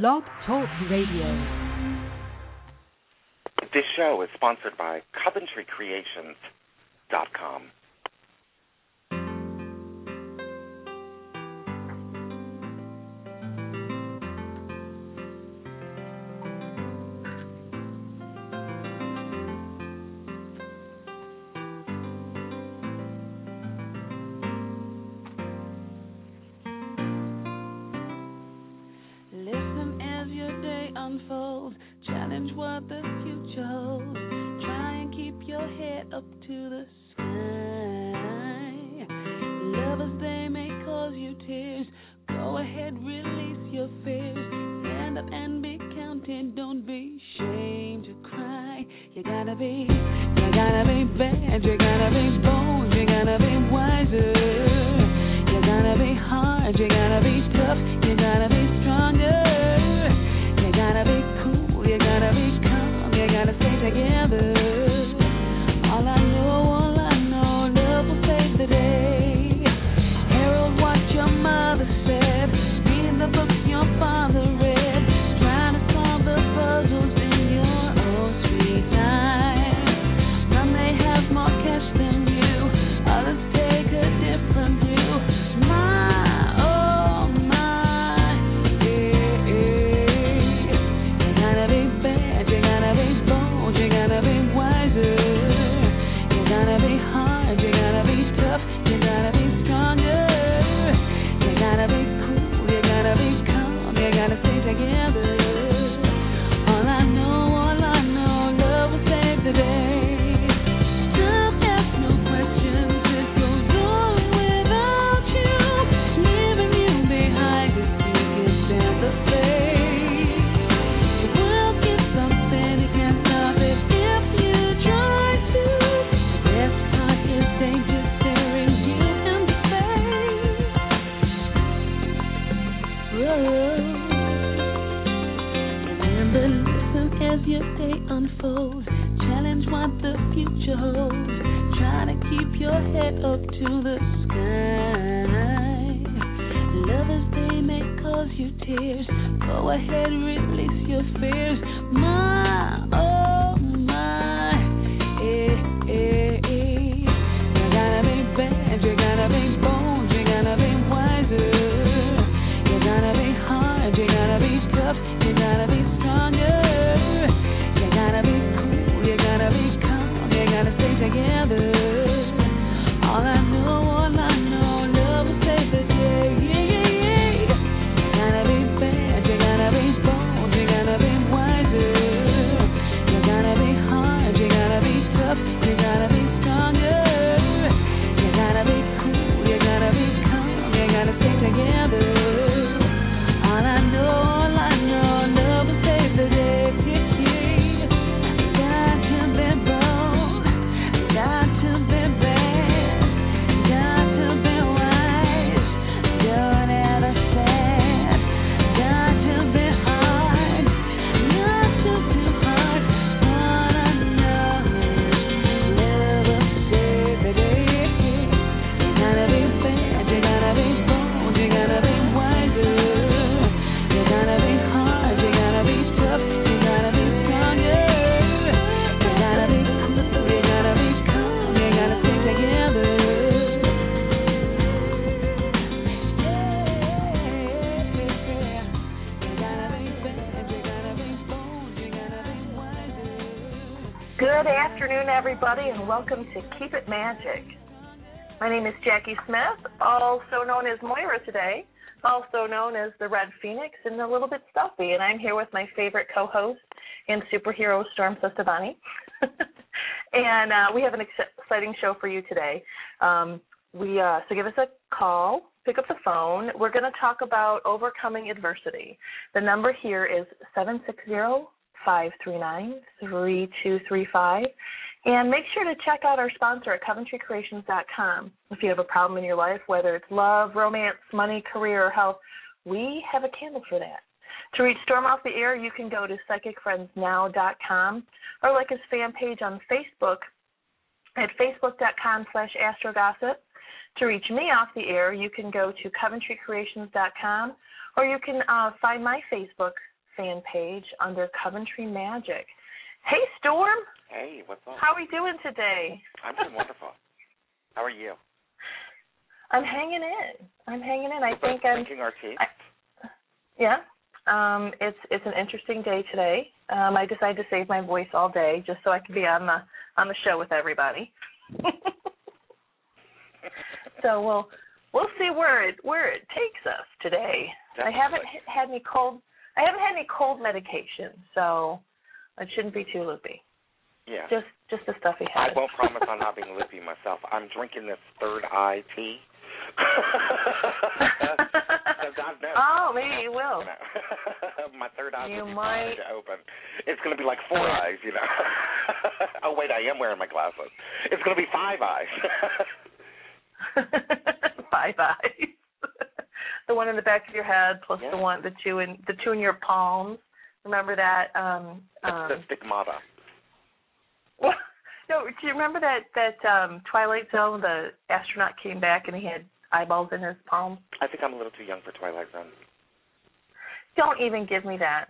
Blog Talk Radio. This show is sponsored by CoventryCreations.com. Is Moira today, also known as the Red Phoenix and a little bit stuffy. And I'm here with my favorite co host and superhero, Storm Cestavani. and uh, we have an exciting show for you today. Um, we uh, So give us a call, pick up the phone. We're going to talk about overcoming adversity. The number here is 760 539 3235. And make sure to check out our sponsor at CoventryCreations.com. If you have a problem in your life, whether it's love, romance, money, career, or health, we have a candle for that. To reach Storm Off the Air, you can go to PsychicFriendsNow.com or like us fan page on Facebook at Facebook.com slash AstroGossip. To reach me off the air, you can go to CoventryCreations.com or you can uh, find my Facebook fan page under Coventry Magic. Hey, Storm! Hey, what's up? How are we doing today? I'm doing wonderful. How are you? I'm hanging in. I'm hanging in. I think I'm. drinking our tea. I, yeah. Um, it's it's an interesting day today. Um, I decided to save my voice all day just so I could be on the on the show with everybody. so we'll we'll see where it where it takes us today. Definitely. I haven't had any cold. I haven't had any cold medication, so it shouldn't be too loopy. Yeah. Just just the stuff he I won't promise on not being lippy myself. I'm drinking this third eye tea. so God knows. oh, maybe you will. My third eye You will be might- wide open. It's going to be like four eyes, you know. oh wait, I am wearing my glasses. It's going to be five eyes. Five eyes. the one in the back of your head plus Yeah. the one the two in the two in your palms. Remember that? Um um the stigmata. Well, no, do you remember that that um Twilight Zone? The astronaut came back and he had eyeballs in his palms. I think I'm a little too young for Twilight Zone. Don't even give me that.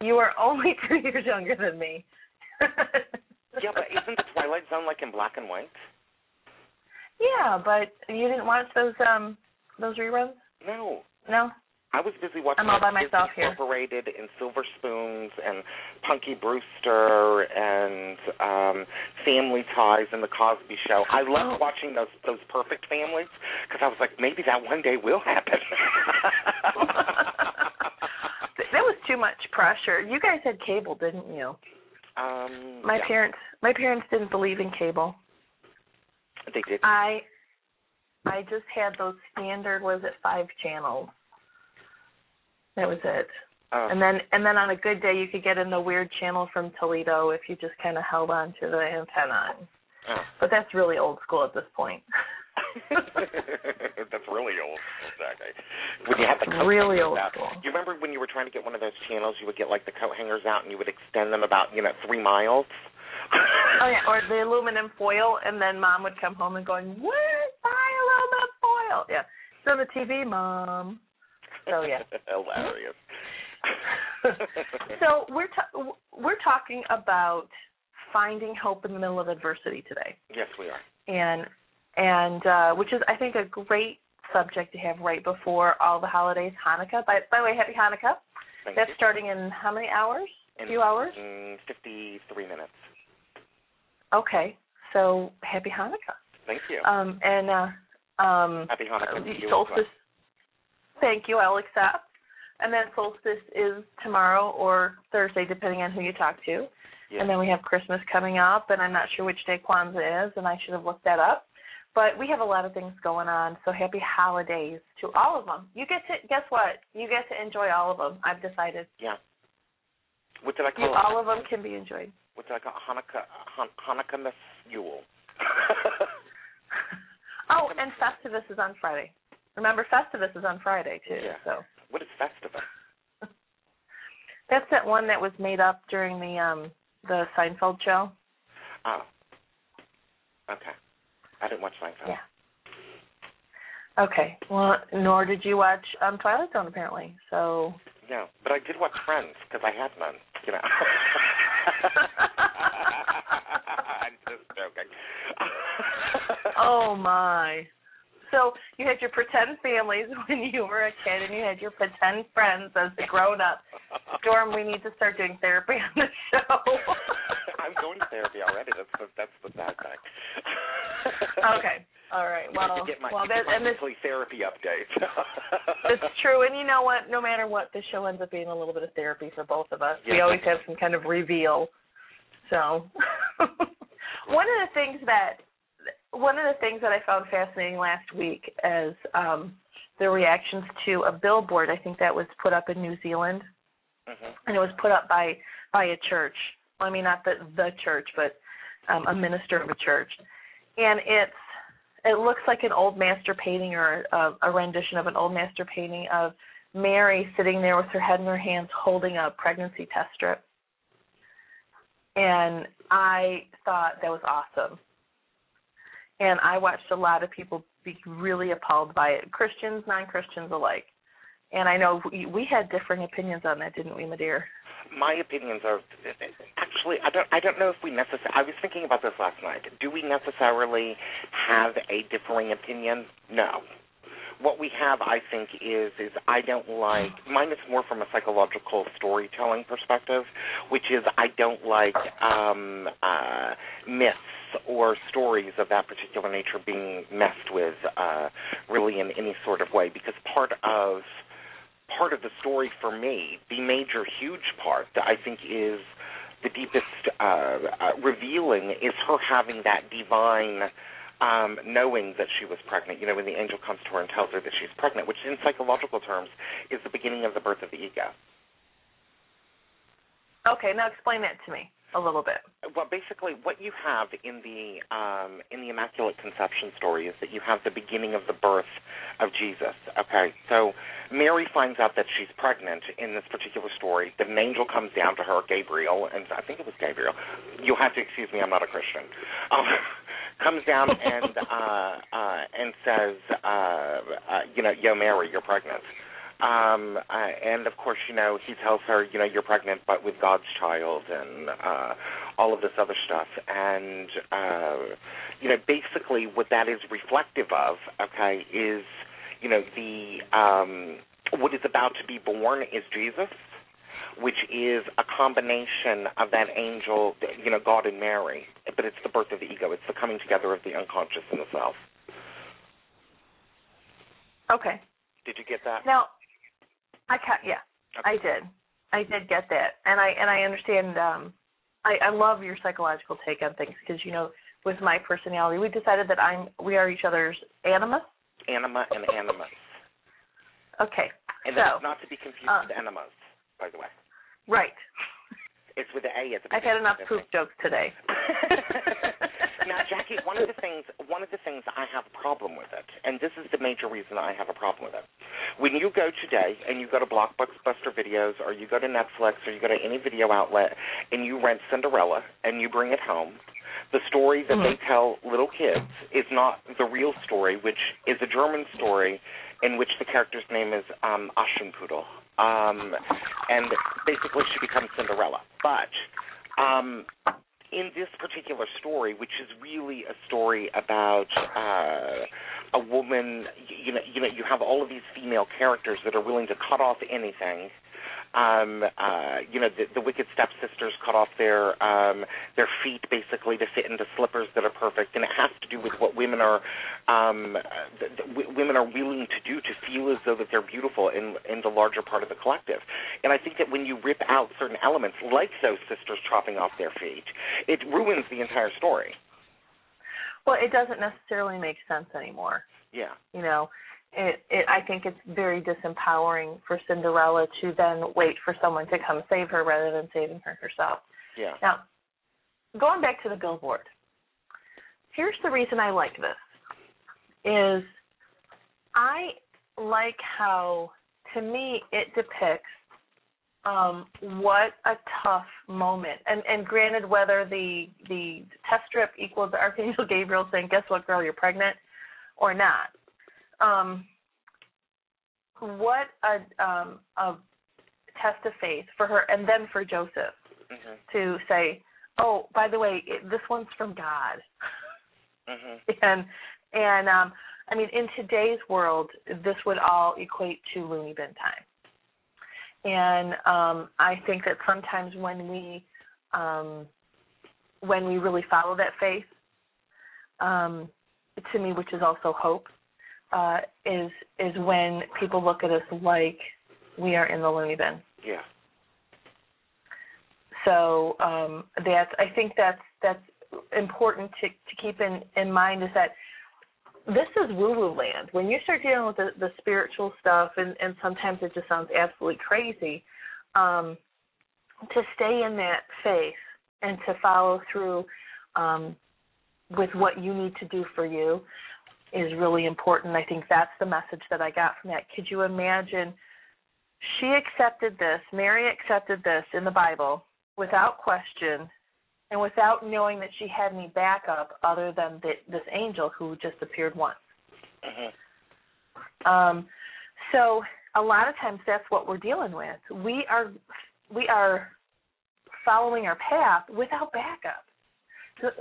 You are only three years younger than me. Yeah, but isn't the Twilight Zone like in black and white? yeah, but you didn't watch those um those reruns? No. No. I was busy watching I'm all by like, myself Disney here. Incorporated and Silver Spoons and Punky Brewster and um Family Ties and The Cosby Show. I loved Oh. watching those those perfect families because I was like, maybe that one day will happen. that was too much pressure. You guys had cable, didn't you? um, My yeah, parents my parents didn't believe in cable. they did. I I just had those standard was it five channels. That was it. Uh, And then and then on a good day you could get in the weird channel from Toledo if you just kind of held on to the antenna. oh. But that's really old school at this point. That's really old. Exactly. When you had the coat Really old out. school. You remember when you were trying to get one of those channels, you would get like the coat hangers out and you would extend them about you know three miles. Oh yeah, or the aluminum foil, and then mom would come home and going, "Where's my aluminum foil?" Yeah, on the TV, mom. So yeah. Hilarious. so we're ta- we're talking about finding hope in the middle of adversity today, yes, we are. and and uh, which is I think a great subject to have right before all the holidays, Hanukkah. By by the way, happy Hanukkah. Thank That's you. starting in how many hours? A few hours. mm, Fifty-three minutes. Okay, so happy Hanukkah. Thank you. Um, and uh, um, Happy Hanukkah the solstice. Thank you. I'll accept. And then solstice is tomorrow or Thursday, depending on who you talk to. Yes. And then we have Christmas coming up, and I'm not sure which day Kwanzaa is, and I should have looked that up. But we have a lot of things going on, so happy holidays to all of them. You get to guess what? You get to enjoy all of them. I've decided. yeah. What did I You, call it? all of them can be enjoyed. What did I call Hanukkah? Han- Hanukkah Yule. Oh, and Festivus is on Friday. Remember, Festivus is on Friday too. Yeah. So what is Festivus? that's that one that was made up during the um the Seinfeld show. Oh. Okay. I didn't watch Seinfeld. Yeah. Okay. Well, nor did you watch um Twilight Zone apparently. So No, but I did watch Friends because I had none. You know. I'm just joking. Oh my. So you had your pretend families when you were a kid, and you had your pretend friends as a grown up. Storm, we need to start doing therapy on the show. I'm going to therapy already. That's the that's the sad thing. okay. All right. You Well, to get my, well, you that, and this therapy updates. it's true. And you know what? No matter what, this show ends up being a little bit of therapy for both of us. We always have some kind of reveal. So, one of the things that one of the things that I found fascinating last week is um, the reactions to a billboard. I think that was put up in New Zealand, Mhm. and it was put up by by a church. I mean, not the the church, but um, a minister of a church, and it's it looks like an old master painting or a, a rendition of an old master painting of Mary sitting there with her head in her hands holding a pregnancy test strip. And I thought that was awesome. And I watched a lot of people be really appalled by it, Christians, non Christians alike. And I know we, we had differing opinions on that, didn't we, my dear? My opinions are actually I don't I don't know if we necessarily. I was thinking about this last night. Do we necessarily have a differing opinion? No what we have, I think, is is I don't like mine is more from a psychological storytelling perspective, which is I don't like um, uh, myths or stories of that particular nature being messed with uh, really in any sort of way because part of part of the story for me, the major huge part that I think is the deepest uh, uh, revealing is her having that divine um, knowing that she was pregnant. You know, when the angel comes to her and tells her that she's pregnant, which in psychological terms is the beginning of the birth of the ego. Okay, now explain that to me a little bit. Well, basically, what you have in the um, in the Immaculate Conception story is that you have the beginning of the birth of Jesus. Okay, so Mary finds out that she's pregnant in this particular story. The angel comes down to her, Gabriel, and I think it was Gabriel. You'll have to excuse me, I'm not a Christian. Um, comes down and uh, uh, and says, uh, uh, you know, yo, Mary, you're pregnant. Um, uh, and of course, you know, he tells her, you know, you're pregnant, but with God's child, and uh, all of this other stuff. And uh, you know, basically, what that is reflective of, okay, is you know the um, what is about to be born is Jesus, which is a combination of that angel, you know, God and Mary, but it's the birth of the ego. It's the coming together of the unconscious and the self. Okay. Did you get that? Now, I ca- yeah, okay. I did. I did get that, and I and I understand. Um, I, I love your psychological take on things because you know, with my personality, we decided that I'm we are each other's animus. Anima and animus. Okay. And so, that's not to be confused uh, with enemas, by the way. Right. It's with the A at the I've had enough poop jokes today. now, Jacki, one of the things one of the things I have a problem with it, and this is the major reason I have a problem with it. When you go today and you go to Blockbuster Videos or you go to Netflix or you go to any video outlet and you rent Cinderella and you bring it home, the story that mm-hmm. they tell little kids is not the real story, which is a German story in which the character's name is um, Poodle, Um, and basically she becomes Cinderella. But um, in this particular story, which is really a story about uh, a woman, you know, you know, you have all of these female characters that are willing to cut off anything um, uh, you know, the, the wicked stepsisters cut off their um, their feet basically to fit into slippers that are perfect, and it has to do with what women are um, the, w- women are willing to do to feel as though that they're beautiful in in the larger part of the collective. And I think that when you rip out certain elements, like those sisters chopping off their feet, it ruins the entire story. Well, it doesn't necessarily make sense anymore. Yeah. You know, it, it I think it's very disempowering for Cinderella to then wait for someone to come save her rather than saving her herself. Yeah. Now, going back to the billboard. Here's the reason I like this is I like how to me it depicts um, what a tough moment. And and granted, whether the the test strip equals the Archangel Gabriel saying, "Guess what, girl, you're pregnant," or not, um, what a um, a test of faith for her, and then for Joseph mm-hmm. to say, "Oh, by the way, it, this one's from God," mm-hmm. and and um, I mean, in today's world, this would all equate to loony bin time. And um, I think that sometimes when we um, when we really follow that faith, um, to me, which is also hope, uh, is is when people look at us like we are in the loony bin. Yeah. So um, that's I think that's that's important to to keep in in mind is that this is woo woo land. When you start dealing with the, the spiritual stuff, and and sometimes it just sounds absolutely crazy. Um, to stay in that faith and to follow through um, with what you need to do for you is really important. I think that's the message that I got from that. Could you imagine? She accepted this, Mary accepted this in the Bible without question and without knowing that she had any backup other than the, this angel who just appeared once. Mm-hmm. Um, so a lot of times that's what we're dealing with. We are we are following our path without backup.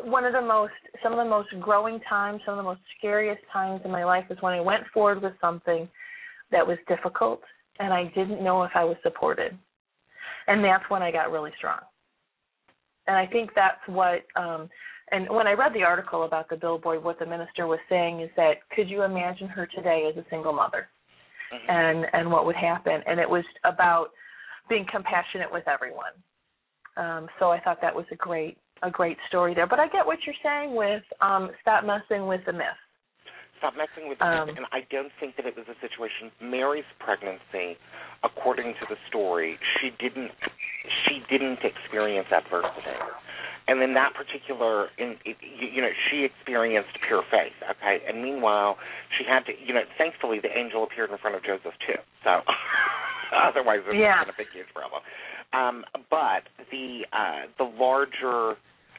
One of the most some of the most growing times, some of the most scariest times in my life is when I went forward with something that was difficult and I didn't know if I was supported. And that's when I got really strong. And I think that's what um and when I read the article about the billboard, what the minister was saying is that could you imagine her today as a single mother, mm-hmm. and and what would happen? And it was about being compassionate with everyone. Um, so I thought that was a great a great story there. But I get what you're saying with um, stop messing with the myth. Stop messing with the um, myth. And I don't think that it was a situation. Mary's pregnancy, according to the story, she didn't she didn't experience adversity and then that particular in you know she experienced pure faith okay and meanwhile she had to you know thankfully the angel appeared in front of joseph too so otherwise it would yeah. been a big huge problem um but the uh the larger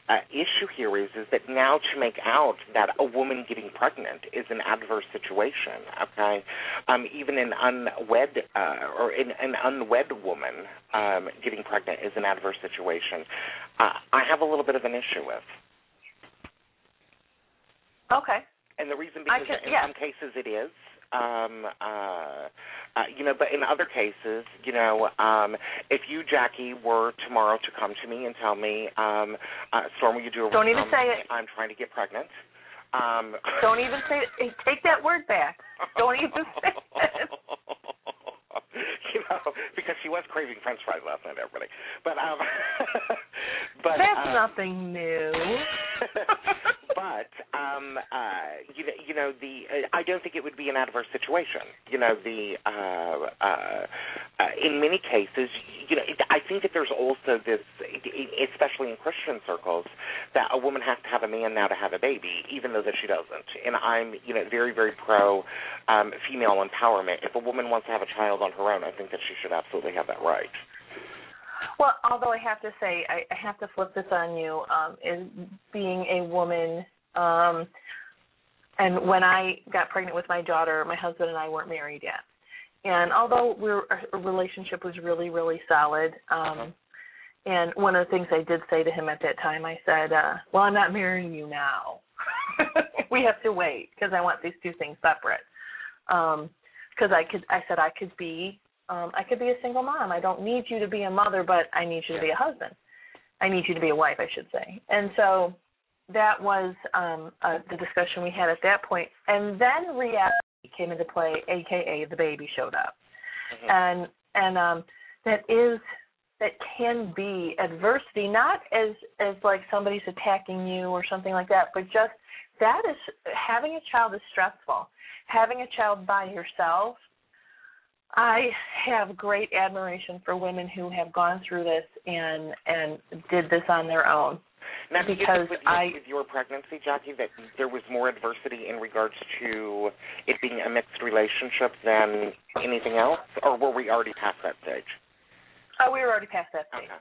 uh, issue here is is that now to make out that a woman getting pregnant is an adverse situation. Okay, um, even an unwed uh, or an, an unwed woman um, getting pregnant is an adverse situation. Uh, I have a little bit of an issue with. Okay. And the reason because can, in yeah. some cases it is um uh uh, you know, but in other cases, you know, um, if you, Jacki, were tomorrow to come to me and tell me, um, uh, Storm, will you do a Don't even say it. I'm trying to get pregnant. Um, Don't even say it. Take that word back. Don't even say it. you know, because she was craving French fries last night, everybody. But um, but that's uh, nothing new. But um, uh, you know, you know, the uh, I don't think it would be an adverse situation. You know, the uh, uh, uh, in many cases, you know, it, I think that there's also this, especially in Christian circles, that a woman has to have a man now to have a baby, even though that she doesn't. And I'm, you know, very, very pro um, female empowerment. If a woman wants to have a child on her own, I think that she should absolutely have that right. Well, although I have to say, I, I have to flip this on you. Um, is being a woman, um, and when I got pregnant with my daughter, my husband and I weren't married yet. And although we're, our relationship was really, really solid, um, and one of the things I did say to him at that time, I said, uh, "Well, I'm not marrying you now. we have to wait because I want these two things separate." Because um, I could, I said I could be um, I could be a single mom. I don't need you to be a mother, but I need you to be a husband. I need you to be a wife, I should say. And so that was um, uh, the discussion we had at that point. And then reality came into play, aka the baby showed up, mm-hmm. and and um, that is that can be adversity, not as as like somebody's attacking you or something like that, but just that is having a child is stressful. Having a child by yourself I have great admiration for women who have gone through this and and did this on their own. Now, because with, I with your pregnancy, Jacki, that there was more adversity in regards to it being a mixed relationship than anything else, or were we already past that stage? Oh, we were already past that stage. Okay.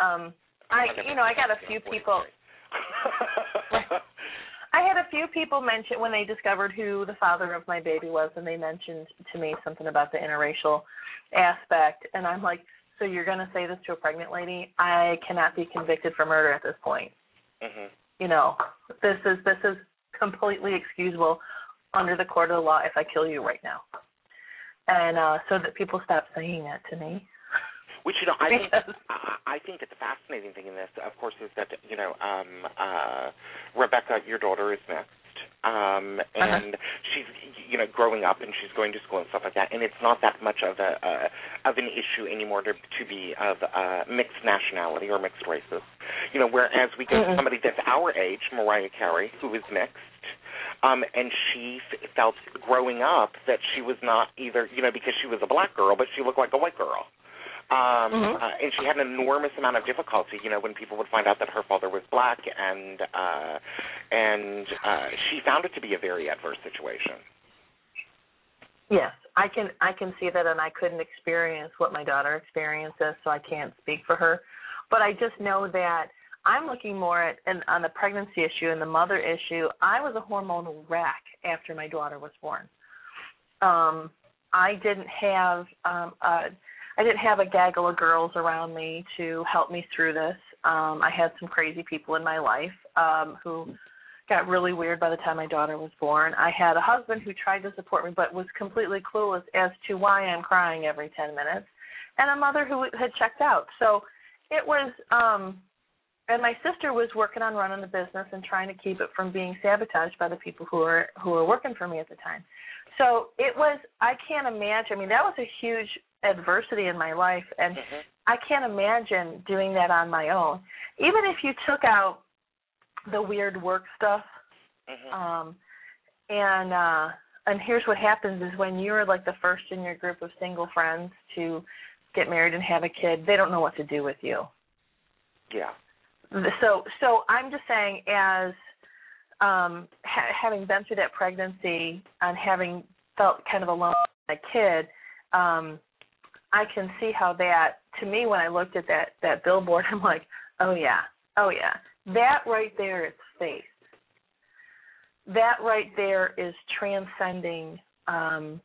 Um, I, you know, I got a few people. I had a few people mention when they discovered who the father of my baby was, and they mentioned to me something about the interracial aspect, and I'm like, so you're going to say this to a pregnant lady? I cannot be convicted for murder at this point. Mm-hmm. You know, this is this is completely excusable under the court of the law if I kill you right now. And uh so that people stop saying that to me. Which you know, I think I think that the fascinating thing in this, of course, is that you know, um, uh, Rebecca, your daughter, is mixed, um, uh-huh. and uh-huh. she's you know growing up and she's going to school and stuff like that, and it's not that much of a uh, of an issue anymore to to be of uh, mixed nationality or mixed races. You know, whereas we get mm somebody that's our age, Mariah Carey, who is mixed. Um, and she f- felt growing up that she was not either, you know, because she was a black girl, but she looked like a white girl. Um, mm-hmm. uh, and she had an enormous amount of difficulty, you know, when people would find out that her father was black, and uh, and uh, she found it to be a very adverse situation. Yes, I can I can see that, and I couldn't experience what my daughter experiences, so I can't speak for her. But I just know that I'm looking more at and on the pregnancy issue and the mother issue. I was a hormonal wreck after my daughter was born. Um, I didn't have um, a I didn't have a gaggle of girls around me to help me through this. Um, I had some crazy people in my life um, who got really weird by the time my daughter was born. I had a husband who tried to support me but was completely clueless as to why I'm crying every 10 minutes, and a mother who had checked out. So it was um and my sister was working on running the business and trying to keep it from being sabotaged by the people who were who were working for me at the time. So it was I can't imagine. I mean, that was a huge adversity in my life and mm-hmm. I can't imagine doing that on my own. Even if you took out the weird work stuff. Mm-hmm. Um and uh and here's what happens is when you're like the first in your group of single friends to get married and have a kid, they don't know what to do with you. Yeah. So so I'm just saying as um ha- having been through that pregnancy and having felt kind of alone as a kid, um I can see how that to me when I looked at that that billboard I'm like, "Oh yeah. Oh yeah. That right there is faith. That right there is transcending um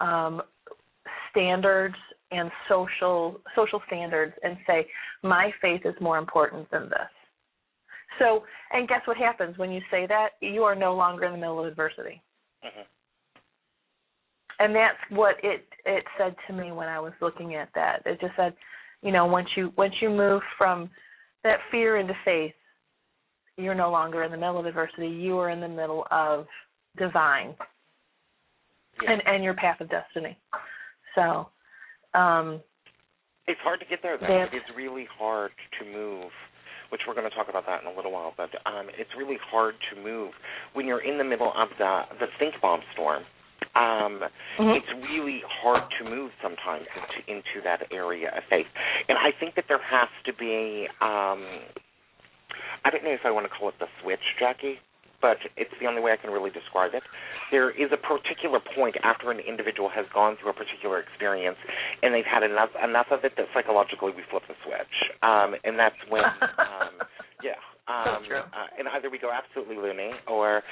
um standards and social social standards and say my faith is more important than this. So, and guess what happens when you say that? You are no longer in the middle of adversity. Mm-hmm. And that's what it it said to me when I was looking at that. It just said, you know, once you once you move from that fear into faith, you're no longer in the middle of adversity. You are in the middle of divine yeah. and and your path of destiny. So, um, it's hard to get there. Though. It's really hard to move, which we're going to talk about that in a little while. But um, it's really hard to move when you're in the middle of the the stink bomb storm. Um, mm-hmm. It's really hard to move sometimes into into that area of faith, and I think that there has to be. Um, I don't know if I want to call it the switch, Jacki but it's the only way I can really describe it. There is a particular point after an individual has gone through a particular experience and they've had enough enough of it that psychologically we flip the switch, um, and that's when, um, yeah, um, uh, and either we go absolutely loony, or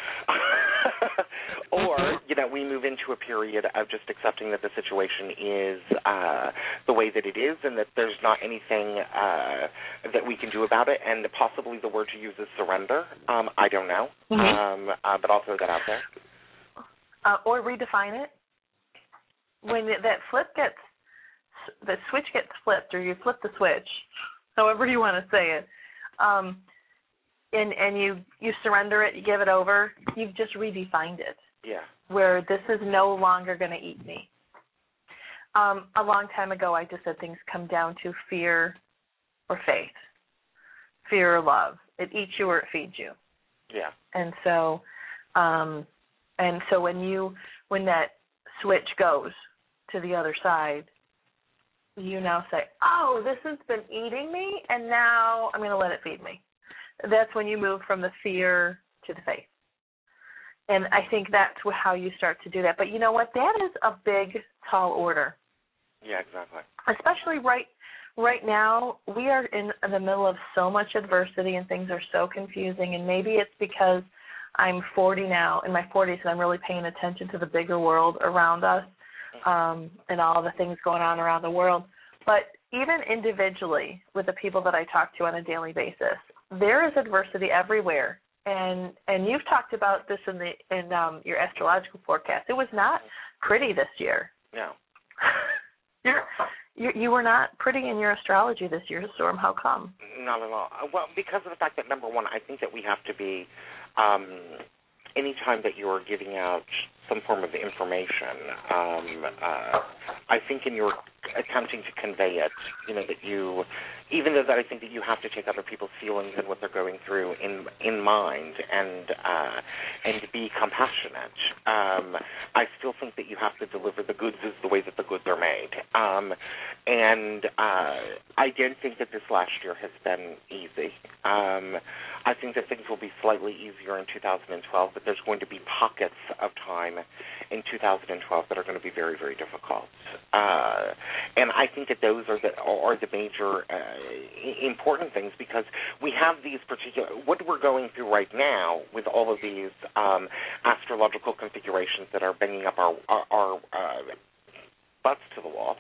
or you know we move into a period of just accepting that the situation is uh, the way that it is, and that there's not anything uh, that we can do about it. And possibly the word to use is surrender. Um, I don't know, mm-hmm. um, uh, but I'll throw that out there. Uh, or redefine it. When that flip gets, the switch gets flipped, or you flip the switch, however you want to say it. Um, and and you you surrender it, you give it over, you've just redefined it. Yeah. Where this is no longer going to eat me. Um, a long time ago, I just said things come down to fear or faith, fear or love. It eats you or it feeds you. Yeah. And so, um, and so when you when that switch goes to the other side, you now say, "Oh, this has been eating me, and now I'm going to let it feed me." That's when you move from the fear to the faith. And I think that's how you start to do that. But you know what? That is a big, tall order. Yeah, exactly. Especially right right now, we are in the middle of so much adversity and things are so confusing. And maybe it's because I'm 40 now, in my 40s, and I'm really paying attention to the bigger world around us um, and all the things going on around the world. But even individually, with the people that I talk to on a daily basis, there is adversity everywhere. And and you've talked about this in the in um your astrological forecast. It was not pretty this year. No. You're you you were not pretty in your astrology this year storm. How come? Not at all. Uh, well because of the fact that number one i think that we have to be um anytime that you're giving out some form of information um uh i think in your attempting to convey it you know that you even though that I think that you have to take other people's feelings and what they're going through in in mind and uh, and be compassionate. Um, I still think that you have to deliver the goods as the way that the goods are made. Um, and uh, I don't think that this last year has been easy. Um, I think that things will be slightly easier in 2012, but there's going to be pockets of time in 2012 that are going to be very, very difficult. Uh, and I think that those are the are the major uh, important things because we have these particular what we're going through right now with all of these um, astrological configurations that are bringing up our our, our uh, butts to the wall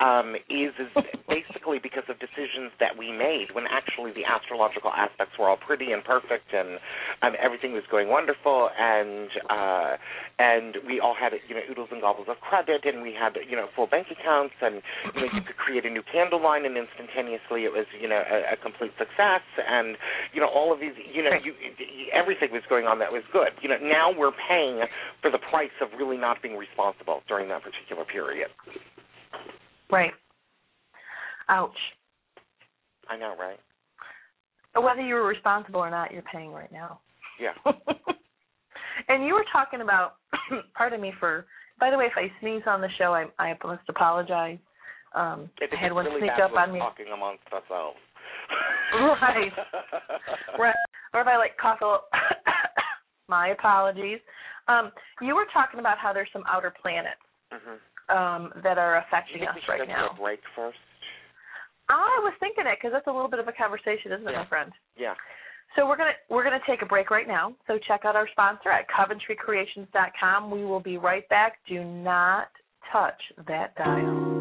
um, is is basically because of decisions that we made when actually the astrological aspects were all pretty and perfect and um, everything was going wonderful and uh, and we all had you know oodles and gobbles of credit and we had you know full bank accounts and you know you could create a new candle line and instantaneously it was you know a, a complete success and you know all of these you know you, everything was going on that was good you know now we're paying for the price of really not being responsible during that particular period. Right. Ouch. I know, right? Whether you were responsible or not, you're paying right now. Yeah. and you were talking about, pardon me for, by the way, if I sneeze on the show, I, I must apologize. Um, I had one really sneak up on me. Talking amongst ourselves. right. right. Or if I like cough a little, my apologies. Um, you were talking about how there's some outer planets. Mm-hmm um, that are affecting us right now. A break first. I was thinking it because that's a little bit of a conversation, isn't it, yeah. my friend? Yeah. So we're gonna we're gonna take a break right now. So check out our sponsor at CoventryCreations.com. We will be right back. Do not touch that dial.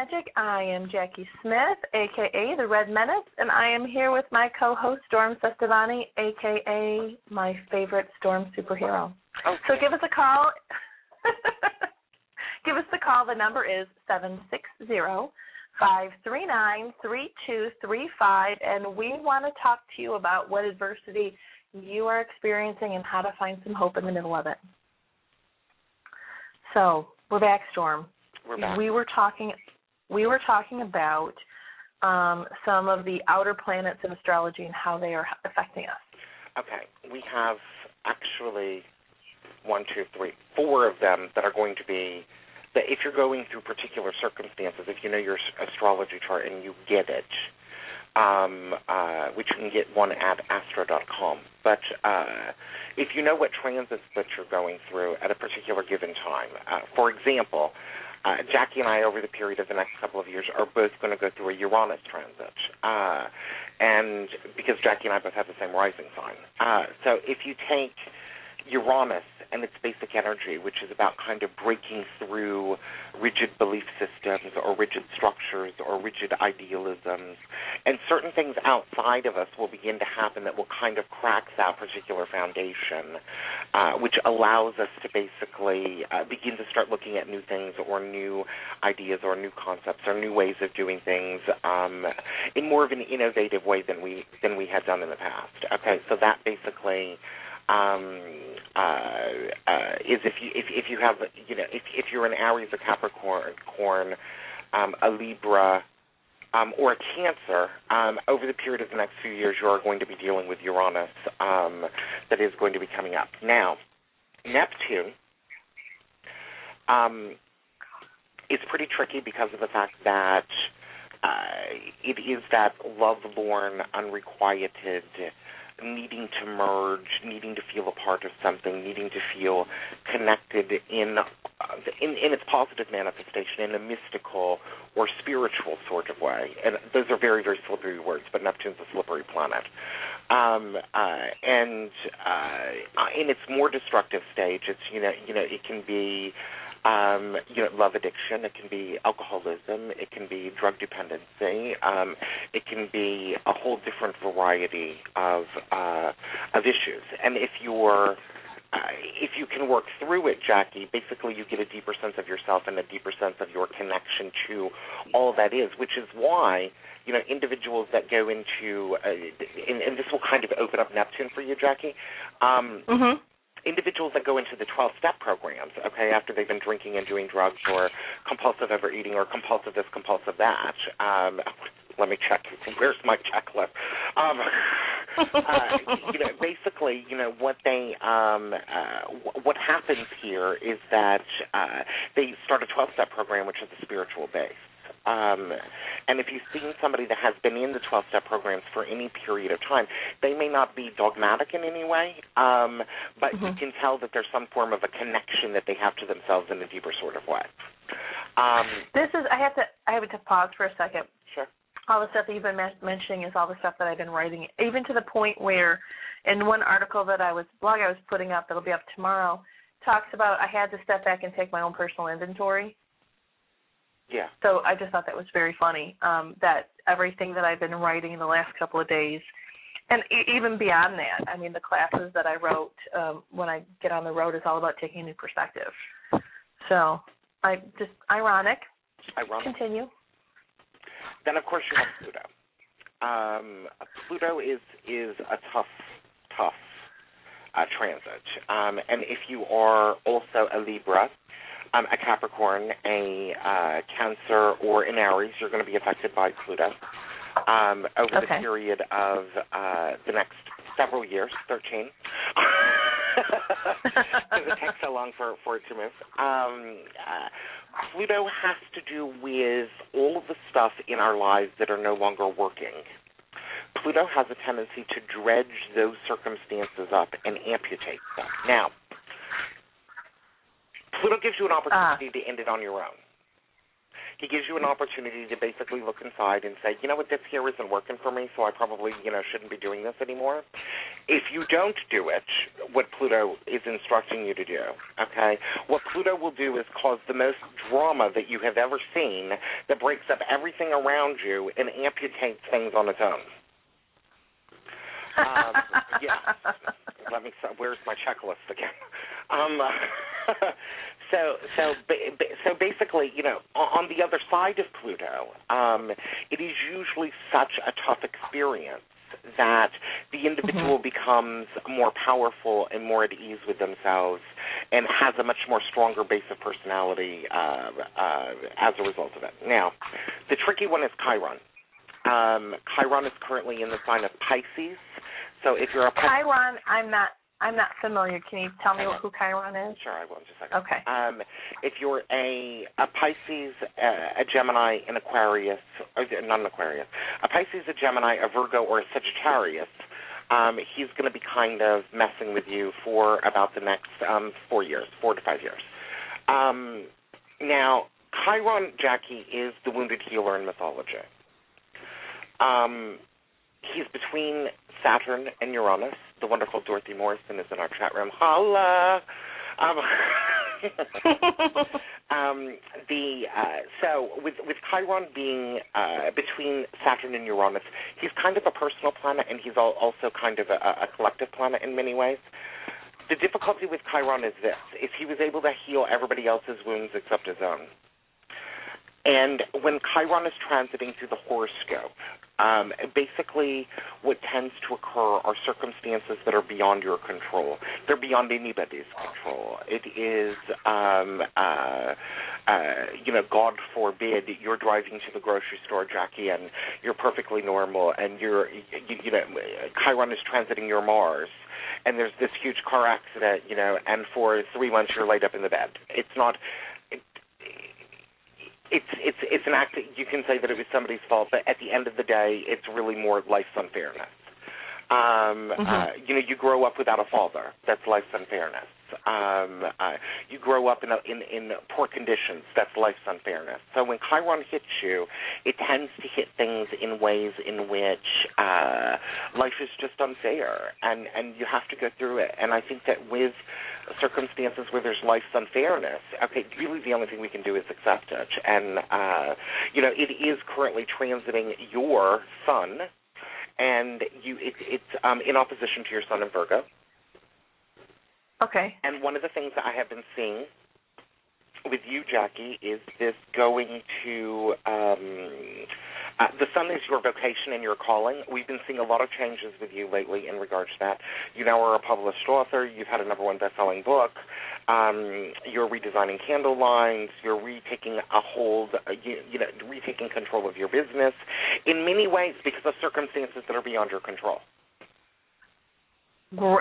Magic. I am Jacki Smith, aka the Red Menace, and I am here with my co-host Storm Cestavani, aka my favorite Storm superhero. Okay. So give us a call. give us the call. The number is seven six zero five three nine three two three five, and we want to talk to you about what adversity you are experiencing and how to find some hope in the middle of it. So we're back, Storm. We're back. We were talking. We were talking about um, some of the outer planets in astrology and how they are affecting us. Okay, we have actually one, two, three, four of them that are going to be that if you're going through particular circumstances, if you know your astrology chart and you get it, um, uh, which you can get one at astro.com. But uh, if you know what transits that you're going through at a particular given time, uh, for example, uh, Jacki and I, over the period of the next couple of years, are both going to go through a Uranus transit, uh, and because Jacki and I both have the same rising sign. Uh, so if you take Uranus and its basic energy, which is about kind of breaking through rigid belief systems or rigid structures or rigid idealisms, and certain things outside of us will begin to happen that will kind of crack that particular foundation, uh, which allows us to basically uh, begin to start looking at new things or new ideas or new concepts or new ways of doing things um, in more of an innovative way than we than we had done in the past. Okay, so that basically um, uh, uh, is if you if if you have you know if if you're an Aries, a Capricorn, corn, um, a Libra, um, or a Cancer, um, over the period of the next few years, you are going to be dealing with Uranus um, that is going to be coming up. Now, Neptune um, is pretty tricky because of the fact that uh, it is that love-born, unrequited needing to merge, needing to feel a part of something, needing to feel connected in uh, in, in its positive manifestation, in a mystical or spiritual sort of way. And those are very very slippery words, but Neptune's a slippery planet. Um, uh, and uh, in its more destructive stage, it's you know you know it can be um, you know, love addiction. It can be alcoholism. It can be drug dependency. Um, it can be a whole different variety of uh, of issues. And if you're uh, if you can work through it, Jacki, basically you get a deeper sense of yourself and a deeper sense of your connection to all that is, which is why you know individuals that go into uh, and, and this will kind of open up Neptune for you, Jacki. Um, Mm-hmm. Individuals that go into the 12 step programs, okay, after they've been drinking and doing drugs or compulsive overeating or compulsive this, compulsive that. Um, let me check. Where's my checklist? Um, uh, you know, basically, you know what they um, uh, w- what happens here is that uh, they start a 12 step program, which is a spiritual base. Um, and if you've seen somebody that has been in the 12 step programs for any period of time, they may not be dogmatic in any way, um, but you Mhm. can tell that there's some form of a connection that they have to themselves in a deeper sort of way. Um, This is. I have to. I have to pause for a second. sure. all the stuff that you've been men- mentioning is all the stuff that I've been writing, even to the point where, in one article that I was blog I was putting up that'll be up tomorrow, talks about I had to step back and take my own personal inventory. Yeah. So I just thought that was very funny. Um, that everything that I've been writing the last couple of days, and e- even beyond that, I mean the classes that I wrote um, when I get on the road is all about taking a new perspective. So I just ironic. Ironic. Continue. Then of course you have Pluto. Um, Pluto is is a tough, tough uh, transit. Um, and if you are also a Libra, um, a Capricorn, a uh, Cancer, or an Aries, you're going to be affected by Pluto um, over the period of uh, the next several years, 13. Because it takes so long for, for it to move. Um, uh, Pluto has to do with all of the stuff in our lives that are no longer working. Pluto has a tendency to dredge those circumstances up and amputate them. Now, Pluto gives you an opportunity to end it on your own. He gives you an opportunity to basically look inside and say, you know what, this here isn't working for me, so I probably, you know, shouldn't be doing this anymore. If you don't do it, what Pluto is instructing you to do, okay, what Pluto will do is cause the most drama that you have ever seen that breaks up everything around you and amputates things on its own. Um, Let me. Where's my checklist again? Um, so so so basically, you know, on the other side of Pluto, um, it is usually such a tough experience that the individual mm-hmm. becomes more powerful and more at ease with themselves and has a much more stronger base of personality uh, uh, as a result of it. Now, the tricky one is Chiron. Um, Chiron is currently in the sign of Pisces. So if you're a Chiron, I'm not I'm not familiar. Can you tell me who Chiron is? Sure, I will. Just a second. Okay. Um, if you're a a Pisces, a, a Gemini, an Aquarius, or not an Aquarius, a Pisces, a Gemini, a Virgo, or a Sagittarius, um, he's going to be kind of messing with you for about the next um, four years, four to five years. Um, now, Chiron, Jacki, is the wounded healer in mythology. Um, he's between Saturn and Uranus. The wonderful Dorothy Morrison is in our chat room. Holla! Um, um, the uh, so with with Chiron being uh, between Saturn and Uranus, he's kind of a personal planet, and he's also kind of a, a collective planet in many ways. The difficulty with Chiron is this: is he was able to heal everybody else's wounds except his own. And when Chiron is transiting through the horoscope, um, basically what tends to occur are circumstances that are beyond your control. They're beyond anybody's control. It is, um, uh, uh, you know, God forbid, you're driving to the grocery store, Jacki, and you're perfectly normal, and you're, you, you know, Chiron is transiting your Mars and there's this huge car accident, you know, and for three months you're laid up in the bed. It's not it's it's it's an act that you can say that it was somebody's fault, but at the end of the day, it's really more life's unfairness. Um, mm-hmm. uh, you know, you grow up without a father. That's life's unfairness. Um, uh, you grow up in, a, in in poor conditions. That's life's unfairness. So when Chiron hits you, it tends to hit things in ways in which uh, life is just unfair, and and you have to go through it. And I think that with circumstances where there's life's unfairness, okay, really the only thing we can do is accept it. And, uh, you know, it is currently transiting your sun, and you it, it's um, in opposition to your sun in Virgo. Okay. And one of the things that I have been seeing with you, Jacki, is this going to um, uh, the sun is your vocation and your calling. We've been seeing a lot of changes with you lately in regards to that. You now are a published author. You've had a number one best-selling book. Um, you're redesigning candle lines. You're retaking a hold, uh, you, you know, retaking control of your business in many ways because of circumstances that are beyond your control.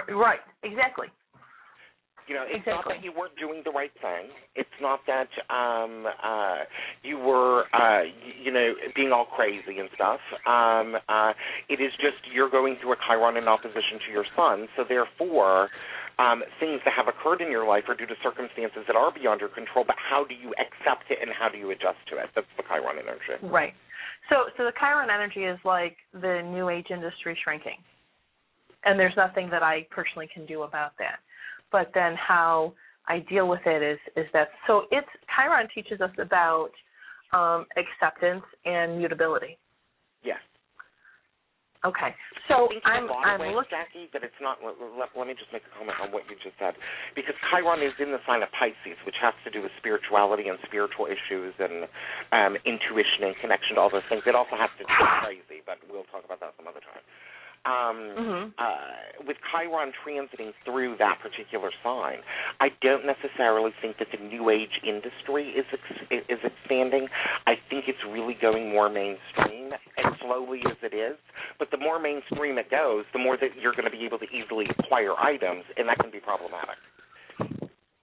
Right, exactly. You know, it's exactly. not that you weren't doing the right thing. It's not that um uh you were uh you know being all crazy and stuff. Um uh it is just you're going through a Chiron in opposition to your sun, so therefore um, things that have occurred in your life are due to circumstances that are beyond your control, but how do you accept it and how do you adjust to it? That's the Chiron energy. Right. So so the Chiron energy is like the new age industry shrinking. And there's nothing that I personally can do about that but then how I deal with it is is that so it's Chiron teaches us about um, acceptance and mutability. Yes. Okay. So I'm I'm ways, looking Jacki, but it's not. Let, let, let, me just make a comment on what you just said, because Chiron is in the sign of Pisces, which has to do with spirituality and spiritual issues and um, intuition and connection to all those things. It also has to do with crazy, but we'll talk about that some other time um, mm-hmm. uh, with Chiron transiting through that particular sign, I don't necessarily think that the New Age industry is ex- is expanding. I think it's really going more mainstream, as slowly as it is. But the more mainstream it goes, the more that you're going to be able to easily acquire items, and that can be problematic.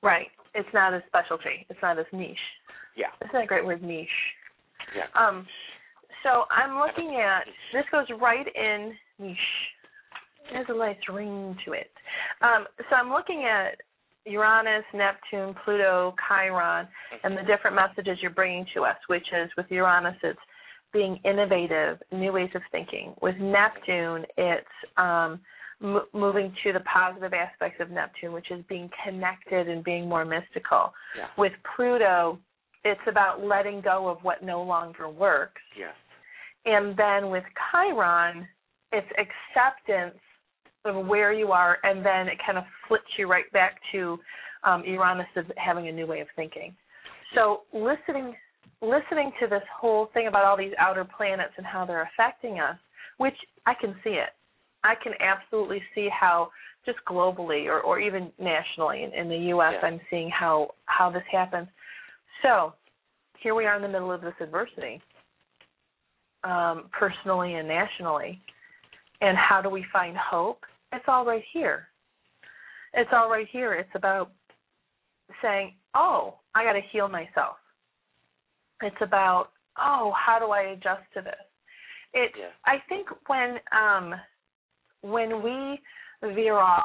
Right. It's not a specialty. It's not as niche. Yeah. Isn't that a great word, niche? Yeah. Um. So I'm looking at this goes right in It has a nice ring to it. Um, so I'm looking at Uranus, Neptune, Pluto, Chiron, and the different messages you're bringing to us, which is with Uranus, it's being innovative, new ways of thinking. With Neptune, it's um, m- moving to the positive aspects of Neptune, which is being connected and being more mystical. Yeah. With Pluto, it's about letting go of what no longer works. Yes. And then with Chiron, it's acceptance of where you are, and then it kind of flips you right back to um, Uranus as having a new way of thinking. So listening listening to this whole thing about all these outer planets and how they're affecting us, which I can see it. I can absolutely see how just globally or, or even nationally in, in the US Yeah. I'm seeing how how this happens. So here we are in the middle of this adversity, um, personally and nationally. And how do we find hope? It's all right here. It's all right here. It's about saying, "Oh, I got to heal myself." It's about, "Oh, how do I adjust to this?" It's Yeah. I think when um when we veer off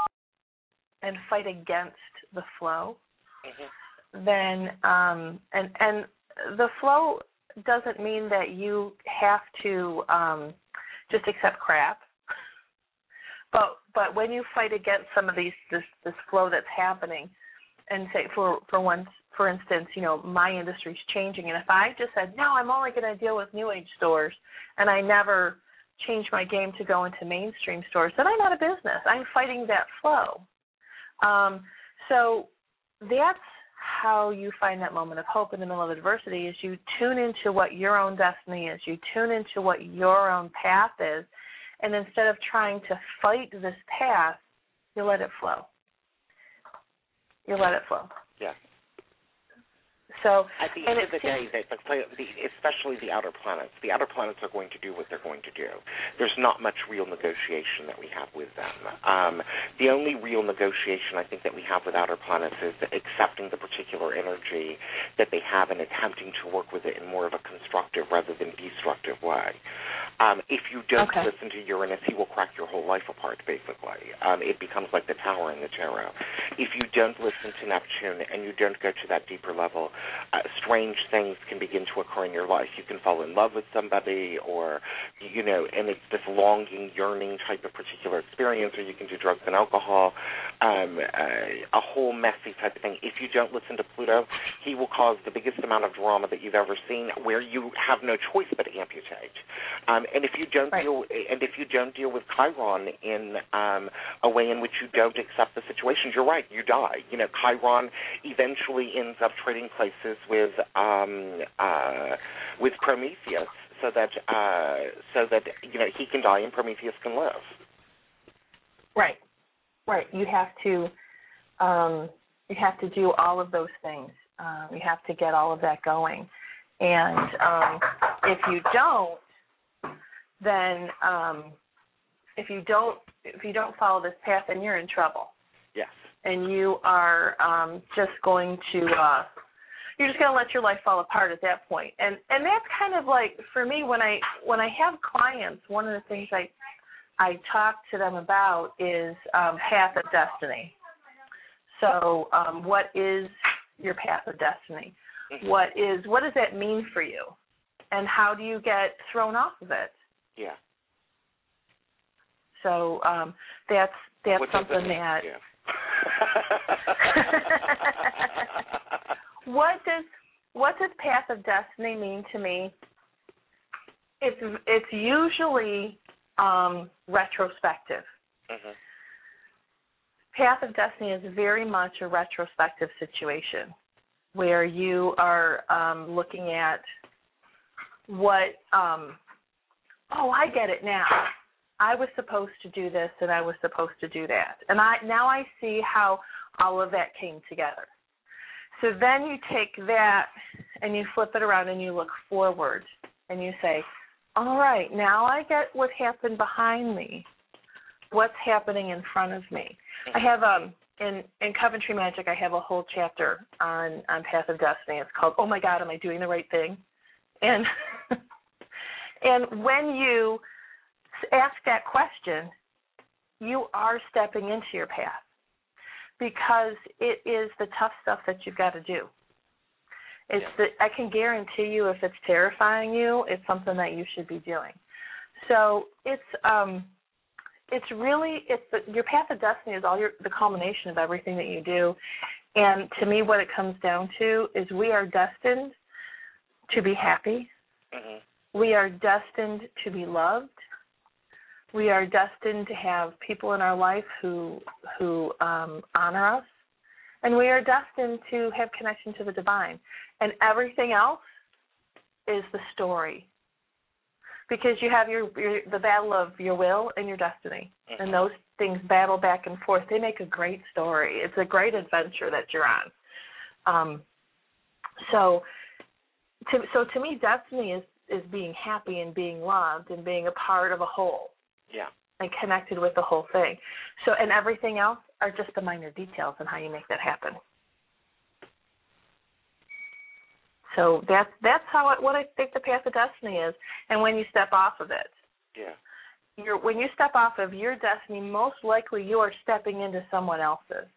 and fight against the flow, Mhm. then um and and the flow doesn't mean that you have to um just accept crap but but when you fight against some of these this this flow that's happening and say for for one for instance you know my industry's changing and if i just said no i'm only going to deal with new age stores and i never change my game to go into mainstream stores then i'm out of business. I'm fighting that flow. Um so that's how you find that moment of hope in the middle of adversity is you tune into what your own destiny is. You tune into what your own path is and instead of trying to fight this path you let it flow you let it flow Yeah. So At the end of the day, that the, the, especially the outer planets, the outer planets are going to do what they're going to do. There's not much real negotiation that we have with them. Um, the only real negotiation I think that we have with outer planets is accepting the particular energy that they have and attempting to work with it in more of a constructive rather than destructive way. Um, if you don't Okay. listen to Uranus, he will crack your whole life apart, basically. Um, it becomes like the tower in the tarot. If you don't listen to Neptune and you don't go to that deeper level, uh, strange things can begin to occur in your life. You can fall in love with somebody, or you know, and it's this longing, yearning type of particular experience, or you can do drugs and alcohol, um, uh, a whole messy type of thing. If you don't listen to Pluto, he will cause the biggest amount of drama that you've ever seen, where you have no choice but to amputate. Um, and if you don't Right. deal, and if you don't deal with Chiron in um, a way in which you don't accept the situation, you're right, you die. You know, Chiron eventually ends up trading places with um, uh, with Prometheus, so that uh, so that you know he can die and Prometheus can live. Right. Right. You have to um you have to do all of those things. Um, you have to get all of that going. And um if you don't then um if you don't if you don't follow this path then you're in trouble. Yes. And you are um just going to uh you're just going to let your life fall apart at that point. And and that's kind of like for me when I when I have clients, one of the things I I talk to them about is um, path of destiny. So, um, what is your path of destiny? Mhm. What is what does that mean for you, and how do you get thrown off of it? Yeah. So um, that's that's What does something that Yeah. What does what does path of destiny mean to me? It's it's usually um, retrospective. Mhm. Path of Destiny is very much a retrospective situation where you are um, looking at what, um, oh, I get it now. I was supposed to do this and I was supposed to do that. And I now I see how all of that came together. So then you take that and you flip it around and you look forward and you say, all right, now I get what happened behind me. What's happening in front of me? I have um in in Coventry Magic I have a whole chapter on on Path of Destiny. It's called Oh my God, am I doing the right thing? And and when you ask that question, you are stepping into your path because it is the tough stuff that you've got to do. It's Yeah. the I can guarantee you if it's terrifying you, it's something that you should be doing. So it's um it's really it's the, your path of destiny is all your the culmination of everything that you do. And to me what it comes down to is we are destined to be happy. hmm We are destined to be loved. We are destined to have people in our life who who um, honor us, and we are destined to have connection to the divine. And everything else is the story, because you have your, your the battle of your will and your destiny, Mhm. and those things battle back and forth. They make a great story. It's a great adventure that you're on. Um, so, to, so to me, destiny is is being happy and being loved and being a part of a whole Yeah. and connected with the whole thing. So, and everything else are just the minor details on how you make that happen. So that's that's how it, what I think the path of destiny is. And when you step off of it, Yeah. you're when you step off of your destiny, most likely you are stepping into someone else's.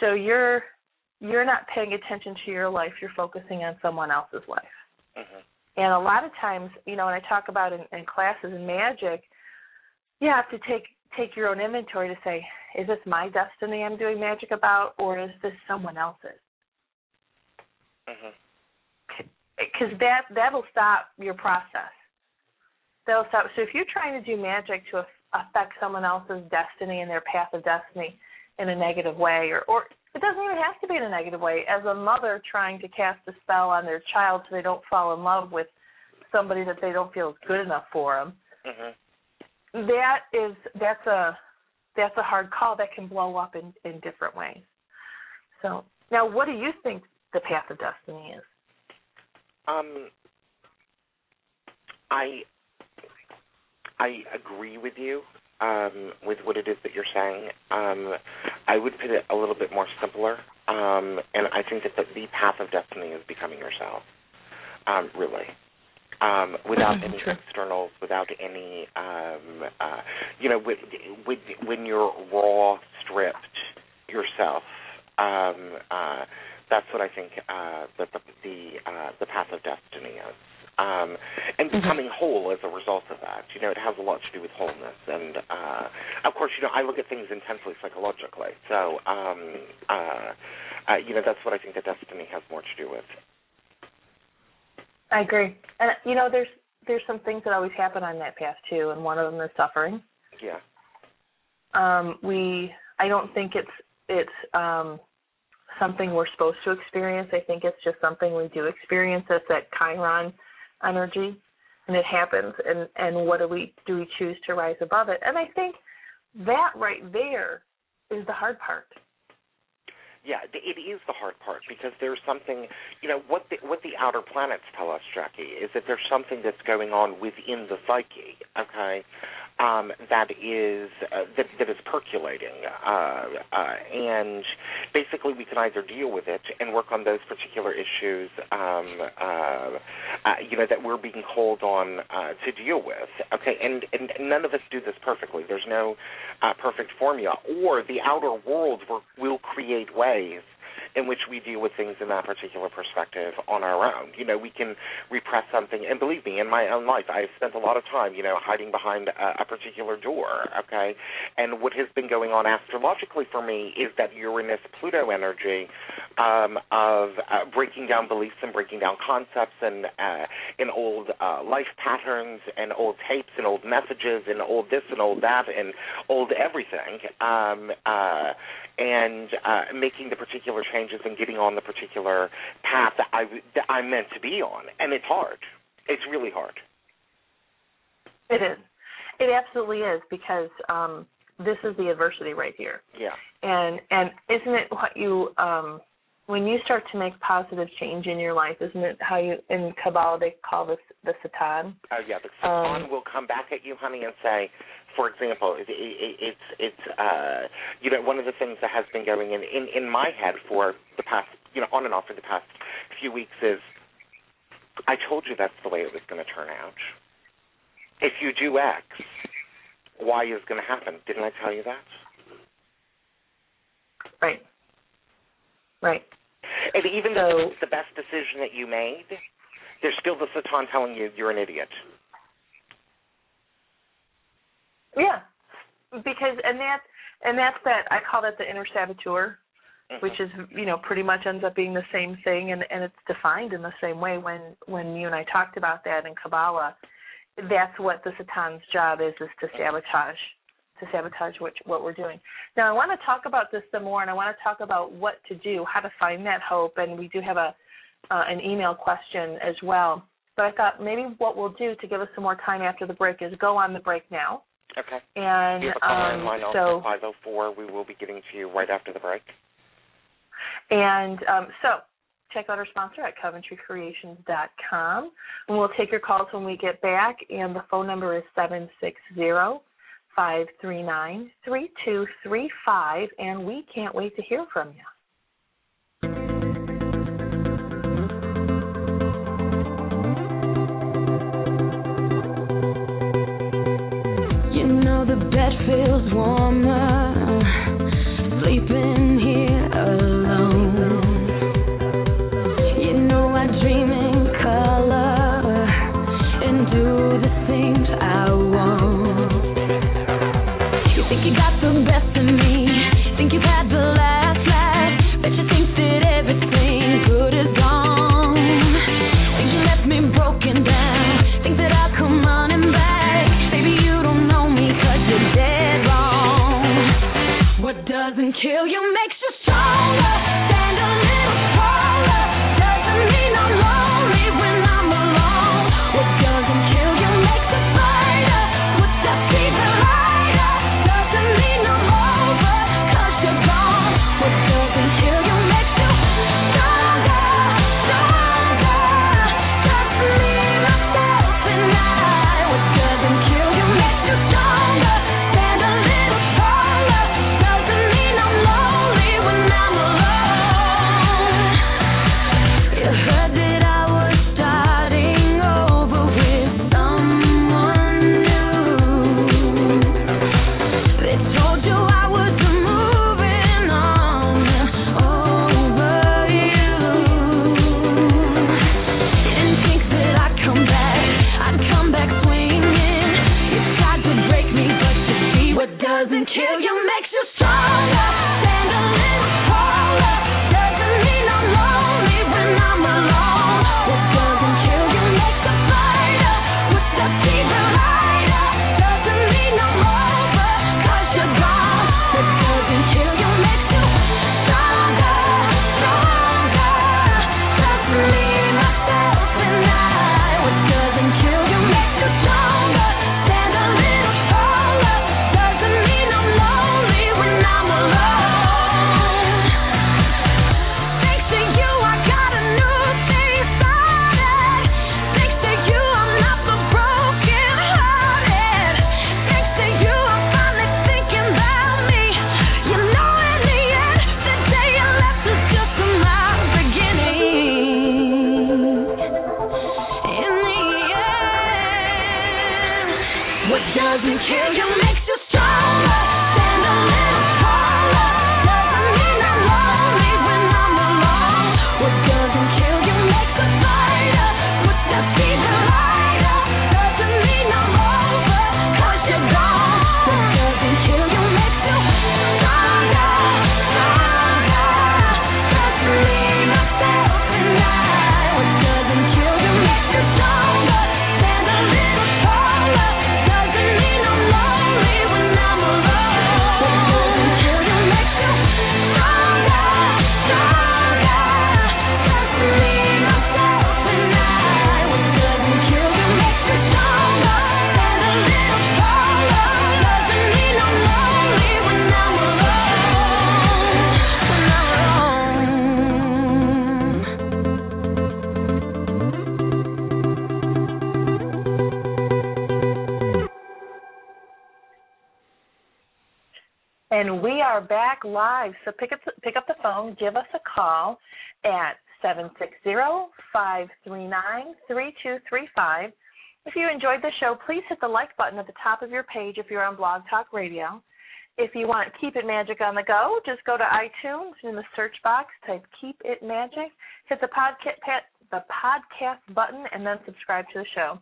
So you're you're not paying attention to your life. You're focusing on someone else's life. hmm And a lot of times, you know, when I talk about in, in classes in magic, you have to take take your own inventory to say, is this my destiny I'm doing magic about, or is this someone else's? Because that that'll stop your process. That'll stop. So if you're trying to do magic to affect someone else's destiny and their path of destiny in a negative way, or or it doesn't even have to be in a negative way. As a mother trying to cast a spell on their child so they don't fall in love with somebody that they don't feel is good enough for them, hmm that is that's a that's a hard call that can blow up in in different ways. So now, what do you think the path of destiny is? Um, I I agree with you um, with what it is that you're saying. Um, I would put it a little bit more simpler, um, and I think that the, the path of destiny is becoming yourself. Um, really. Um, without Mhm, any externals, without any, um, uh, you know, with, with, when you're raw, stripped yourself, um, uh, that's what I think uh, that the the, uh, the path of destiny is, um, and Mhm. becoming whole as a result of that. You know, it has a lot to do with wholeness, and uh, of course, you know, I look at things intensely psychologically. So, um, uh, uh, you know, that's what I think that destiny has more to do with. I agree. And you know, there's there's some things that always happen on that path too, and one of them is suffering. Yeah. Um, we I don't think it's it's um, something we're supposed to experience. I think it's just something we do experience. It's that Chiron energy, and it happens. And and what do we do? We choose to rise above it. And I think that right there is the hard part. Yeah, it is the hard part because there's something, you know, what the what the outer planets tell us, Jacki, is that there's something that's going on within the psyche, okay, um, that is uh, that that is percolating, uh, uh, and basically we can either deal with it and work on those particular issues, um, uh, uh, you know, that we're being called on uh, to deal with, okay, and and none of us do this perfectly. There's no perfect formula, or the outer world will create ways in which we deal with things in that particular perspective on our own. You know, we can repress something, and believe me, in my own life, I've spent a lot of time, you know, hiding behind a, a particular door, okay? And what has been going on astrologically for me is that Uranus Pluto energy um, of uh, breaking down beliefs and breaking down concepts and uh, in old uh, life patterns and old tapes and old messages and old this and old that and old everything, um, uh, and uh, making the particular changes and getting on the particular path that, I, that I'm meant to be on. And it's hard. It's really hard. It is. It absolutely is because um, this is the adversity right here. Yeah. And and isn't it what you um when you start to make positive change in your life, isn't it how you in Kabbalah they call this the Satan? Oh yeah, the Satan Um, will come back at you, honey, and say, for example, it, it, it's it's uh, you know one of the things that has been going in, in in my head for the past you know on and off for the past few weeks is I told you that's the way it was going to turn out. If you do X, Y is going to happen. Didn't I tell you that? Right. Right. And even so, though it's the best decision that you made, there's still the Satan telling you you're an idiot. Yeah, because and that and that's that I call that the inner saboteur, mm-hmm. which is you know pretty much ends up being the same thing, and and it's defined in the same way. When when you and I talked about that in Kabbalah, that's what the Satan's job is is to sabotage to sabotage what what we're doing. Now I want to talk about this some more, and I want to talk about what to do, how to find that hope, and we do have a uh, an email question as well. But I thought maybe what we'll do to give us some more time after the break is go on the break now, Okay. And you have a um, line so, 504. We will be getting to you right after the break. And um, so check out our sponsor at coventrycreations.com. And we'll take your calls when we get back. And the phone number is 760 539 3235. And we can't wait to hear from you. the bed feels warmer. Sleeping here. live. So pick up pick up the phone, give us a call at 760-539-3235. If you enjoyed the show, please hit the like button at the top of your page if you're on Blog Talk Radio. If you want Keep It Magic on the go, just go to iTunes in the search box, type Keep It Magic, hit the podcast the podcast button and then subscribe to the show.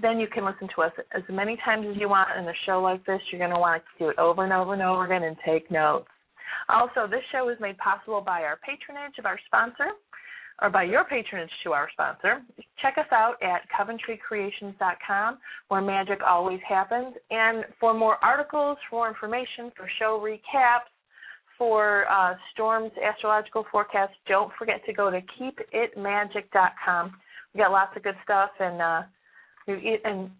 Then you can listen to us as many times as you want in a show like this. You're going to want to do it over and over and over again and take notes. Also, this show is made possible by our patronage of our sponsor, or by your patronage to our sponsor. Check us out at CoventryCreations.com, where magic always happens. And for more articles, for more information, for show recaps, for uh, Storm's astrological forecasts, don't forget to go to KeepItMagic.com. We got lots of good stuff, and uh, and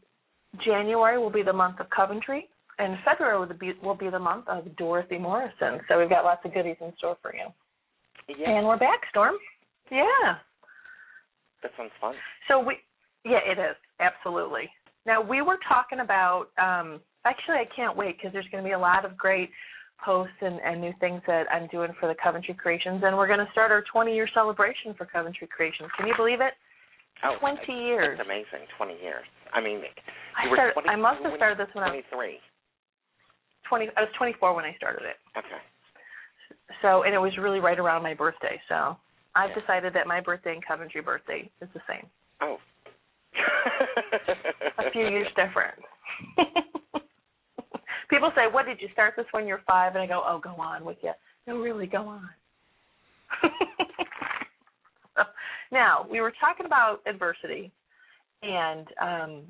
January will be the month of Coventry, and February will be, will be the month of Dorothy Morrison. So we've got lots of goodies in store for you. Yeah. And we're back, Storm. Yeah. That sounds fun. So we, yeah, it is absolutely. Now we were talking about. Um, actually, I can't wait because there's going to be a lot of great posts and, and new things that I'm doing for the Coventry Creations, and we're going to start our 20 year celebration for Coventry Creations. Can you believe it? Oh, 20 years. That's amazing. 20 years. I mean, I you were started. 20, I must have started this when I was 23. 20. I was 24 when I started it. Okay. So, and it was really right around my birthday. So, I've Yeah. decided that my birthday and Coventry birthday is the same. Oh. A few years different. People say, "What did you start this when you're five? And I go, "Oh, go on with you." No, really, go on. now, we were talking about adversity and um,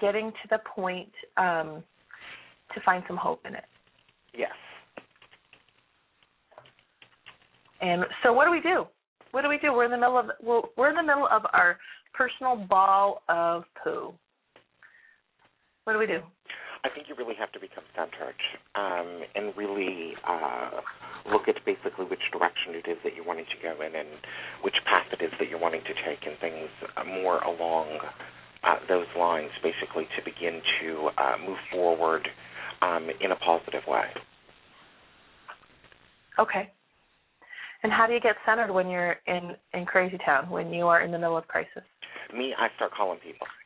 getting to the point um, to find some hope in it. Yes. And so, what do we do? What do we do? We're in the middle of we're, we're in the middle of our personal ball of poo. What do we do? I think you really have to become centered um, and really uh, look at basically which direction it is that you're wanting to go in and which path it is that you're wanting to take and things uh, more along uh, those lines, basically, to begin to uh, move forward um, in a positive way. Okay. And how do you get centered when you're in in crazy town when you are in the middle of crisis? Me, I start calling people.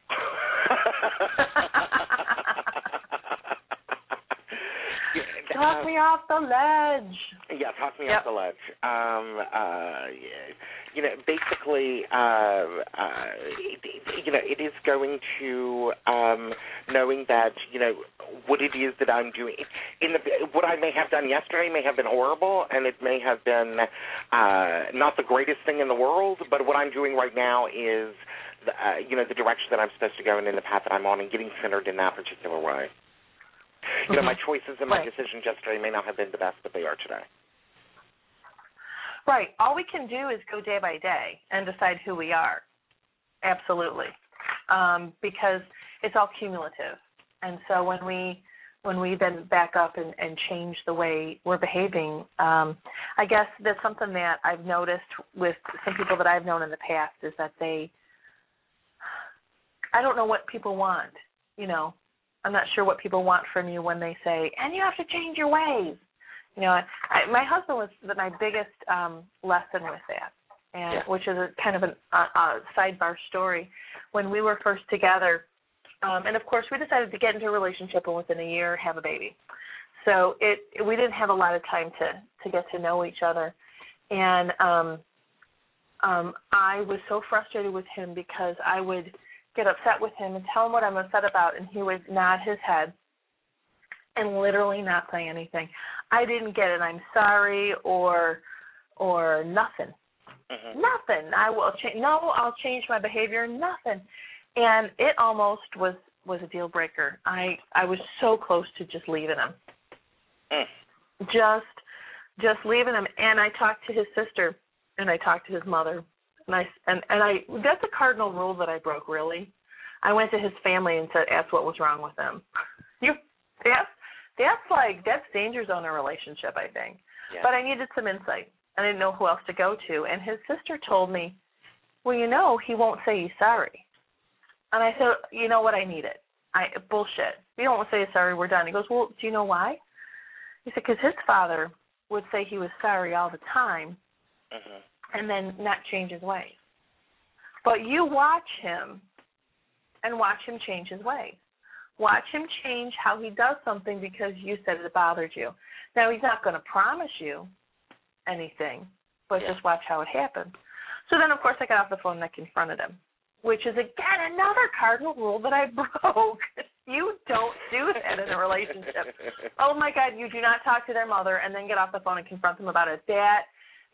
Yeah, Talk uh, me off the ledge. Yeah, talk me Yep. off the ledge. Um, uh, yeah, you know, basically, uh, uh, it, it, you know, it is going to um, knowing that you know what it is that I'm doing. In the what I may have done yesterday may have been horrible, and it may have been uh, not the greatest thing in the world. But what I'm doing right now is, the, uh, you know, the direction that I'm supposed to go in and in the path that I'm on, and getting centered in that particular way. You know, my Mhm. choices and my Right. decisions yesterday may not have been the best, but they are today. Right. All we can do is go day by day and decide who we are. Absolutely. Um, because it's all cumulative. And so when we when we then back up and, and change the way we're behaving, um, I guess that's something that I've noticed with some people that I've known in the past is that they I don't know what people want, you know. I'm not sure what people want from you when they say, and you have to change your ways. You know, I, I, my husband was the, my biggest um, lesson with that, and Yeah. which is a kind of an, a, a sidebar story. When we were first together, um, and of course, we decided to get into a relationship and within a year have a baby. So it we didn't have a lot of time to to get to know each other, and um, um, I was so frustrated with him because I would get upset with him and tell him what I'm upset about, and he would nod his head and literally not say anything. I didn't get it. I'm sorry, or or nothing. hmm Nothing. I will change. No, I'll change my behavior. Nothing. And it almost was was a deal breaker. I I was so close to just leaving him. Mm. Just just leaving him. And I talked to his sister, and I talked to his mother, and I and and I that's a cardinal rule that I broke. Really, I went to his family and said, asked what was wrong with them. You that's that's like that's danger zone in a relationship. I think. Yeah. But I needed some insight. I didn't know who else to go to. And his sister told me, Well, you know, he won't say he's sorry. And I said, You know what? I need it. I bullshit. You don't say sorry, we're done. He goes, Well, do you know why? He said, Because his father would say he was sorry all the time hmm and then not change his ways. But you watch him and watch him change his ways. watch him change how he does something because you said it bothered you. Now he's not going to promise you anything, but Yeah. just watch how it happens. So then, of course, I got off the phone and I confronted him, which is again another cardinal rule that I broke. you don't do that in a relationship. Oh my God, you do not talk to their mother and then get off the phone and confront them about it. That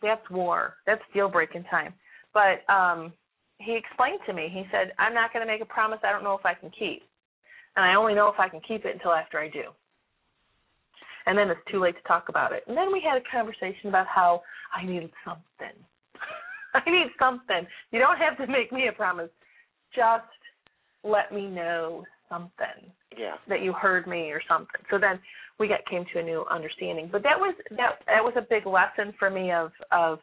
that's war. That's deal breaking time. But um he explained to me, he said, I'm not gonna make a promise I don't know if I can keep. And I only know if I can keep it until after I do. And then it's too late to talk about it. And then we had a conversation about how I needed something. I need something. You don't have to make me a promise. Just let me know something yeah. that you heard me or something. So then we got came to a new understanding. But that was that that was a big lesson for me of of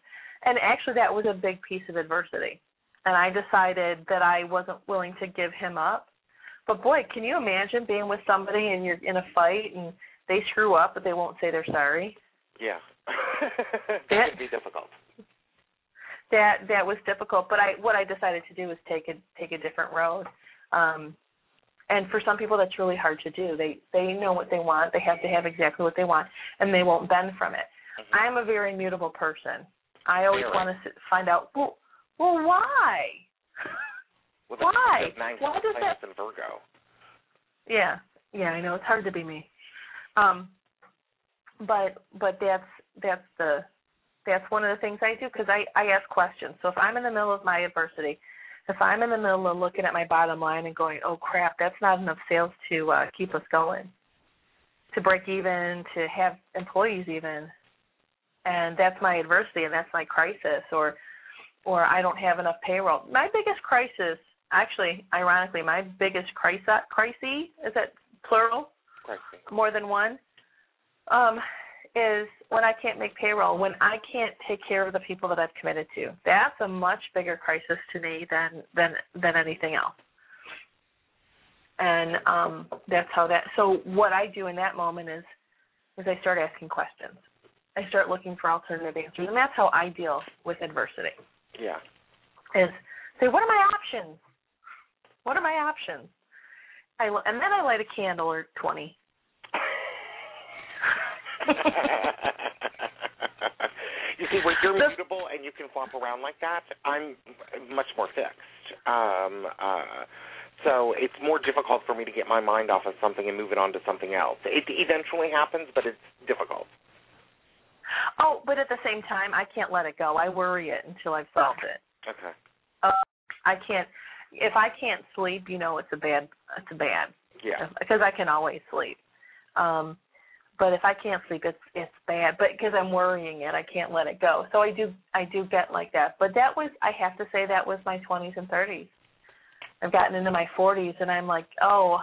and actually that was a big piece of adversity. And I decided that I wasn't willing to give him up. But boy, can you imagine being with somebody and you're in a fight and they screw up but they won't say they're sorry? Yeah. that That- would be difficult. that that was difficult but i what i decided to do was take a take a different road um and for some people that's really hard to do they they know what they want they have to have exactly what they want and they won't bend from it Mhm. i'm a very mutable person i always Very. want to find out well well why Why? Why does planets in Virgo. yeah yeah i know it's hard to be me um but but that's that's the that's one of the things I do because I I ask questions. So if I'm in the middle of my adversity, if I'm in the middle of looking at my bottom line and going, oh crap, that's not enough sales to uh, keep us going, to break even, to have employees even, and that's my adversity and that's my crisis, or or I don't have enough payroll. My biggest crisis, actually, ironically, my biggest crisis crisis is that plural, Crazy. more than one, um, is when I can't make payroll, when I can't take care of the people that I've committed to. That's a much bigger crisis to me than than than anything else. And um that's how that so what I do in that moment is is I start asking questions. I start looking for alternative answers. And that's how I deal with adversity. Yeah. Is say, what are my options? What are my options? I and then I light a candle or twenty you see, when you're mutable and you can flop around like that, I'm much more fixed. Um, uh, so it's more difficult for me to get my mind off of something and move it on to something else. It eventually happens, but it's difficult. Oh, but at the same time, I can't let it go. I worry it until I've solved it. Okay. Uh, I can't. If I can't sleep, you know, it's a bad. It's a bad Yeah. because I can always sleep. Um, but if I can't sleep, it's it's bad. But because I'm worrying it, I can't let it go. So I do I do get like that. But that was I have to say that was my 20s and 30s. I've gotten into my 40s and I'm like, oh,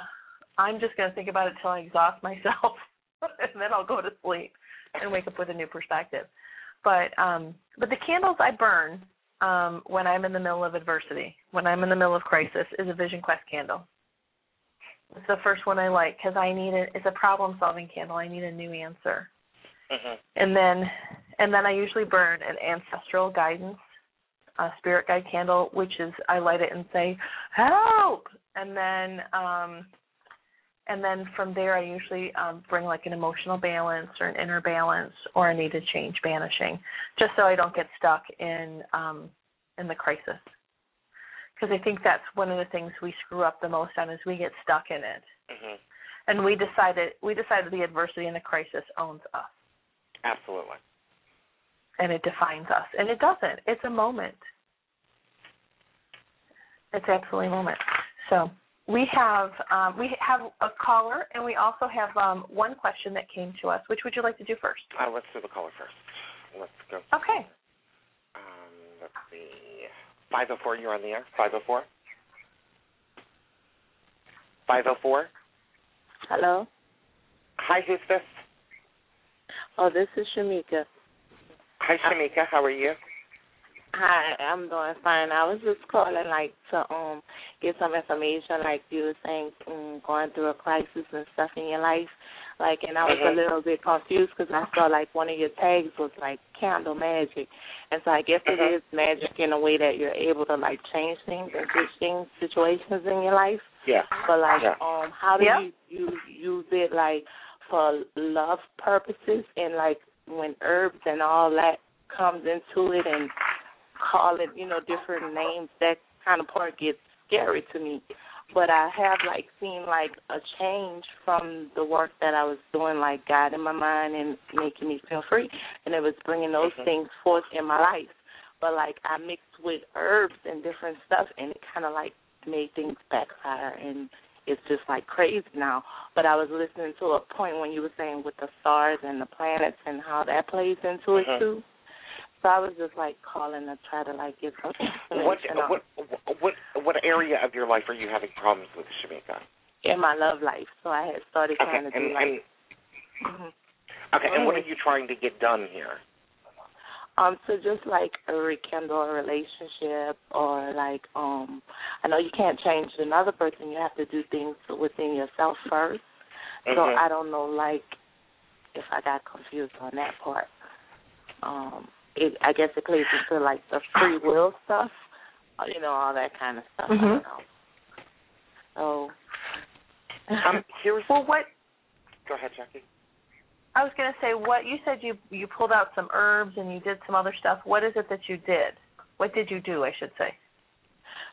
I'm just gonna think about it till I exhaust myself, and then I'll go to sleep and wake up with a new perspective. But um, but the candles I burn um, when I'm in the middle of adversity, when I'm in the middle of crisis, is a Vision Quest candle. It's the first one I like because I need it. It's a problem-solving candle. I need a new answer, Mhm. and then and then I usually burn an ancestral guidance, a spirit guide candle, which is I light it and say help, and then um, and then from there I usually um, bring like an emotional balance or an inner balance or a need to change banishing, just so I don't get stuck in um, in the crisis because I think that's one of the things we screw up the most on is we get stuck in it, Mhm. and we decided we decided the adversity and the crisis owns us Absolutely. and it defines us, and it doesn't. It's a moment. It's absolutely a moment. So we have um, we have a caller, and we also have um, one question that came to us. Which would you like to do first? Uh, let's do the caller first. Let's go. Okay. Um, let's see. 504, you're on the air. 504? 504? Hello. Hi, who's this? Oh, this is Shamika. Hi, Shamika. How are you? Hi, I'm doing fine. I was just calling like to um get some information, like you were saying, um, going through a crisis and stuff in your life, like, and I was Mhm. a little bit confused because I saw like one of your tags was like candle magic, and so I guess it Mhm. is magic in a way that you're able to like change things and switch things, situations in your life. Yeah. But like, Yeah. um, how do Yeah. you you use it like for love purposes and like when herbs and all that comes into it and call it, you know, different names, that kind of part gets scary to me. But I have like seen like a change from the work that I was doing, like guiding my mind and making me feel free, and it was bringing those Mhm. things forth in my life. But like I mixed with herbs and different stuff, and it kind of like made things backfire, and it's just like crazy now. But I was listening to a point when you were saying with the stars and the planets and how that plays into it Mhm. too. So I was just like calling to try to like get some What information what what what area of your life are you having problems with, Shamika? in my love life. So I had started Okay, trying to and, do like and mhm. okay, and what are you trying to get done here? um so just like rekindle a relationship or like um I know you can't change another person, you have to do things within yourself 1st So Mhm. I don't know like if I got confused on that part. Um it I guess it plays into like the free will stuff. uh, You know, all that kind of stuff. I Mhm. don't know. So Um, here's Well, what go ahead, Jackie. I was going to say, what you said you you pulled out some herbs and you did some other stuff. What is it that you did? What did you do? I should say.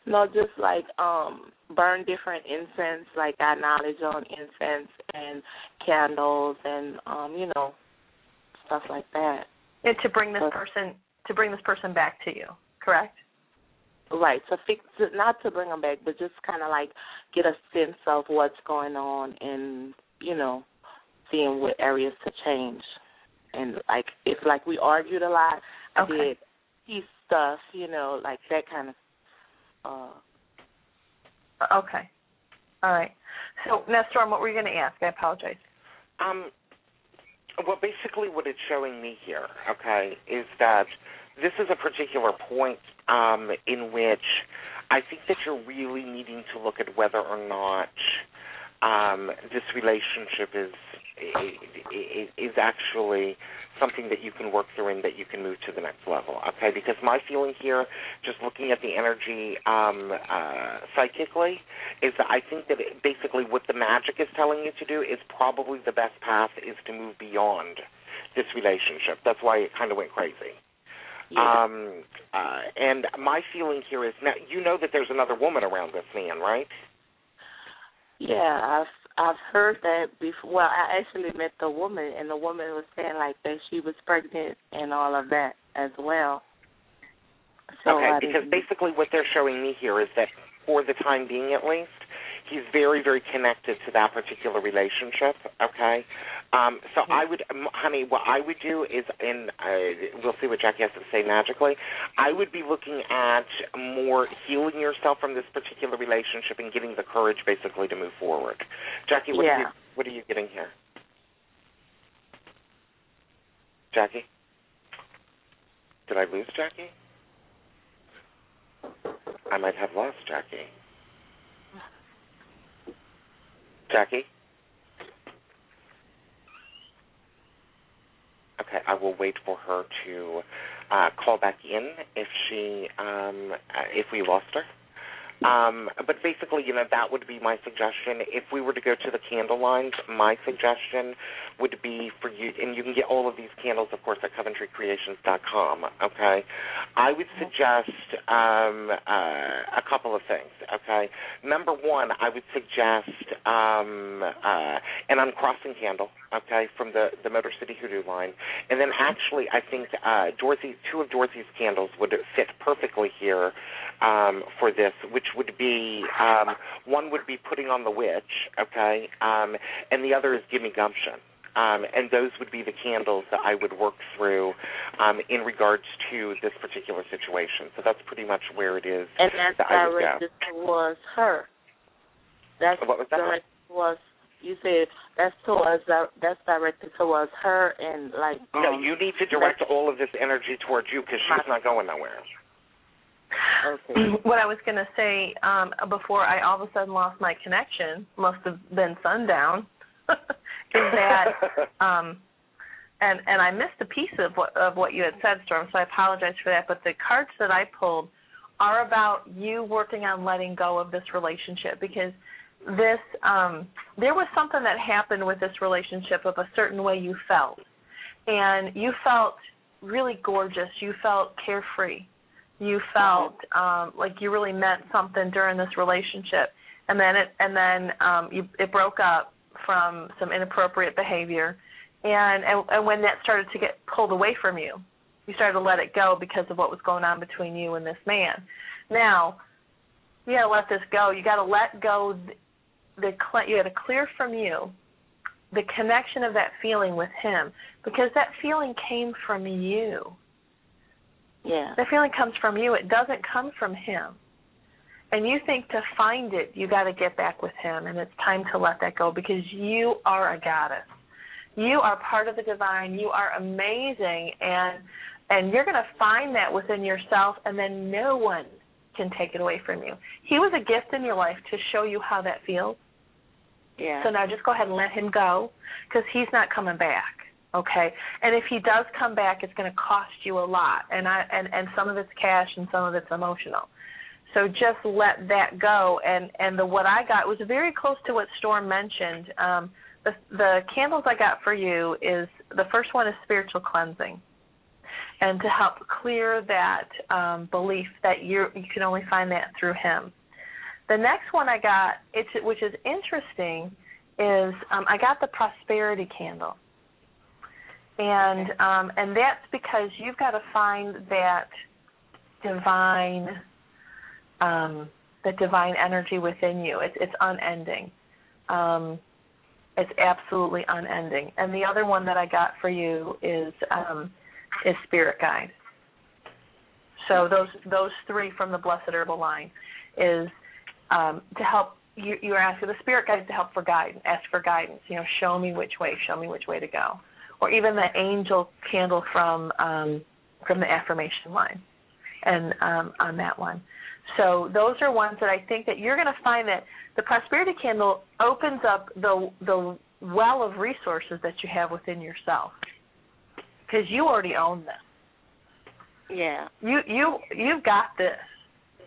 No, just like um burn different incense, like got knowledge on incense and candles and um, you know, stuff like that. And to bring this person to bring this person back to you, correct? Right. To fix it not to bring them back, but just kinda like get a sense of what's going on and, you know, seeing what areas to change. And like if like we argued a lot, I Okay. did peace stuff, you know, like that kind of uh Okay. All right. So now, Storm, what were you going to ask? I apologize. Um, well, basically, what it's showing me here, okay, is that this is a particular point um, in which I think that you're really needing to look at whether or not um, this relationship is is, is actually something that you can work through and that you can move to the next level. Okay, because my feeling here, just looking at the energy um, uh, psychically, is that I think that basically what the magic is telling you to do is probably the best path is to move beyond this relationship. That's why it kind of went crazy. yeah. Um, uh, and my feeling here is now you know that there's another woman around this man, right? Yeah, I've I've heard that before. Well, I actually met the woman, and the woman was saying like that she was pregnant and all of that as well. So okay, I because didn't- basically what they're showing me here is that for the time being at least, he's very, very connected to that particular relationship. Okay, um, so I would, um, honey, what I would do is, and uh, we'll see what Jackie has to say magically. I would be looking at more healing yourself from this particular relationship and getting the courage, basically, to move forward. Jackie, what are you, what are you getting here? Jackie, did I lose Jackie? I might have lost Jackie. Jackie? Okay, I will wait for her to uh, call back in if she um, uh, if we lost her. Um, but basically, you know, that would be my suggestion. If we were to go to the candle lines, my suggestion would be for you, and you can get all of these candles, of course, at CoventryCreations.com. Okay, I would suggest um, uh, a couple of things. Okay, number one, I would suggest um, uh, an uncrossing candle. Okay, from the the Motor City Hoodoo line, and then actually, I think uh, Dorothy, two of Dorothy's candles would fit perfectly here um, for this, which would be um, one would be putting on the witch, okay, um, and the other is give me gumption. Um, and those would be the candles that I would work through um, in regards to this particular situation. So that's pretty much where it is. and that's that I would go. towards her. That's What was that? directed towards. You said that's towards that's directed towards her and like. Um, no, you need to direct all of this energy towards you because she's not going nowhere. Okay. what I was going to say um, before I all of a sudden lost my connection, must have been sundown, is that, um, and and I missed a piece of what of what you had said, Storm. So I apologize for that. But the cards that I pulled are about you working on letting go of this relationship because this um there was something that happened with this relationship of a certain way you felt. And you felt really gorgeous. You felt carefree. You felt um like you really meant something during this relationship. And then it and then um you it broke up from some inappropriate behavior. And and, and when that started to get pulled away from you you started to let it go because of what was going on between you and this man. Now you got to let this go. You got to let go the you got to clear from you the connection of that feeling with him because that feeling came from you. Yeah. That feeling comes from you. It doesn't come from him. And you think to find it, you got to get back with him, and it's time to let that go because you are a goddess. You are part of the divine. You are amazing, and and you're going to find that within yourself, and then no one can take it away from you. He was a gift in your life to show you how that feels. So now just go ahead and let him go because he's not coming back. Okay. And if he does come back, it's going to cost you a lot, and I and and some of it's cash and some of it's emotional. So just let that go. And and the what I got was very close to what Storm mentioned. Um, the the candles I got for you is the first one is spiritual cleansing and to help clear that um, belief that you you can only find that through Him. The next one I got, it's, which is interesting, is um, I got the prosperity candle, and um, and that's because you've got to find that divine um, that divine energy within you. It's it's unending. Um, it's absolutely unending. And the other one that I got for you is um, is spirit guide. So those those three from the blessed herbal line is um, to help you you're asking the spirit guides to help for guidance ask for guidance you know show me which way show me which way to go or even the angel candle from um, from the affirmation line and um, on that one so those are ones that I think that you're going to find that the prosperity candle opens up the the well of resources that you have within yourself because you already own this. Yeah. You you you've got this.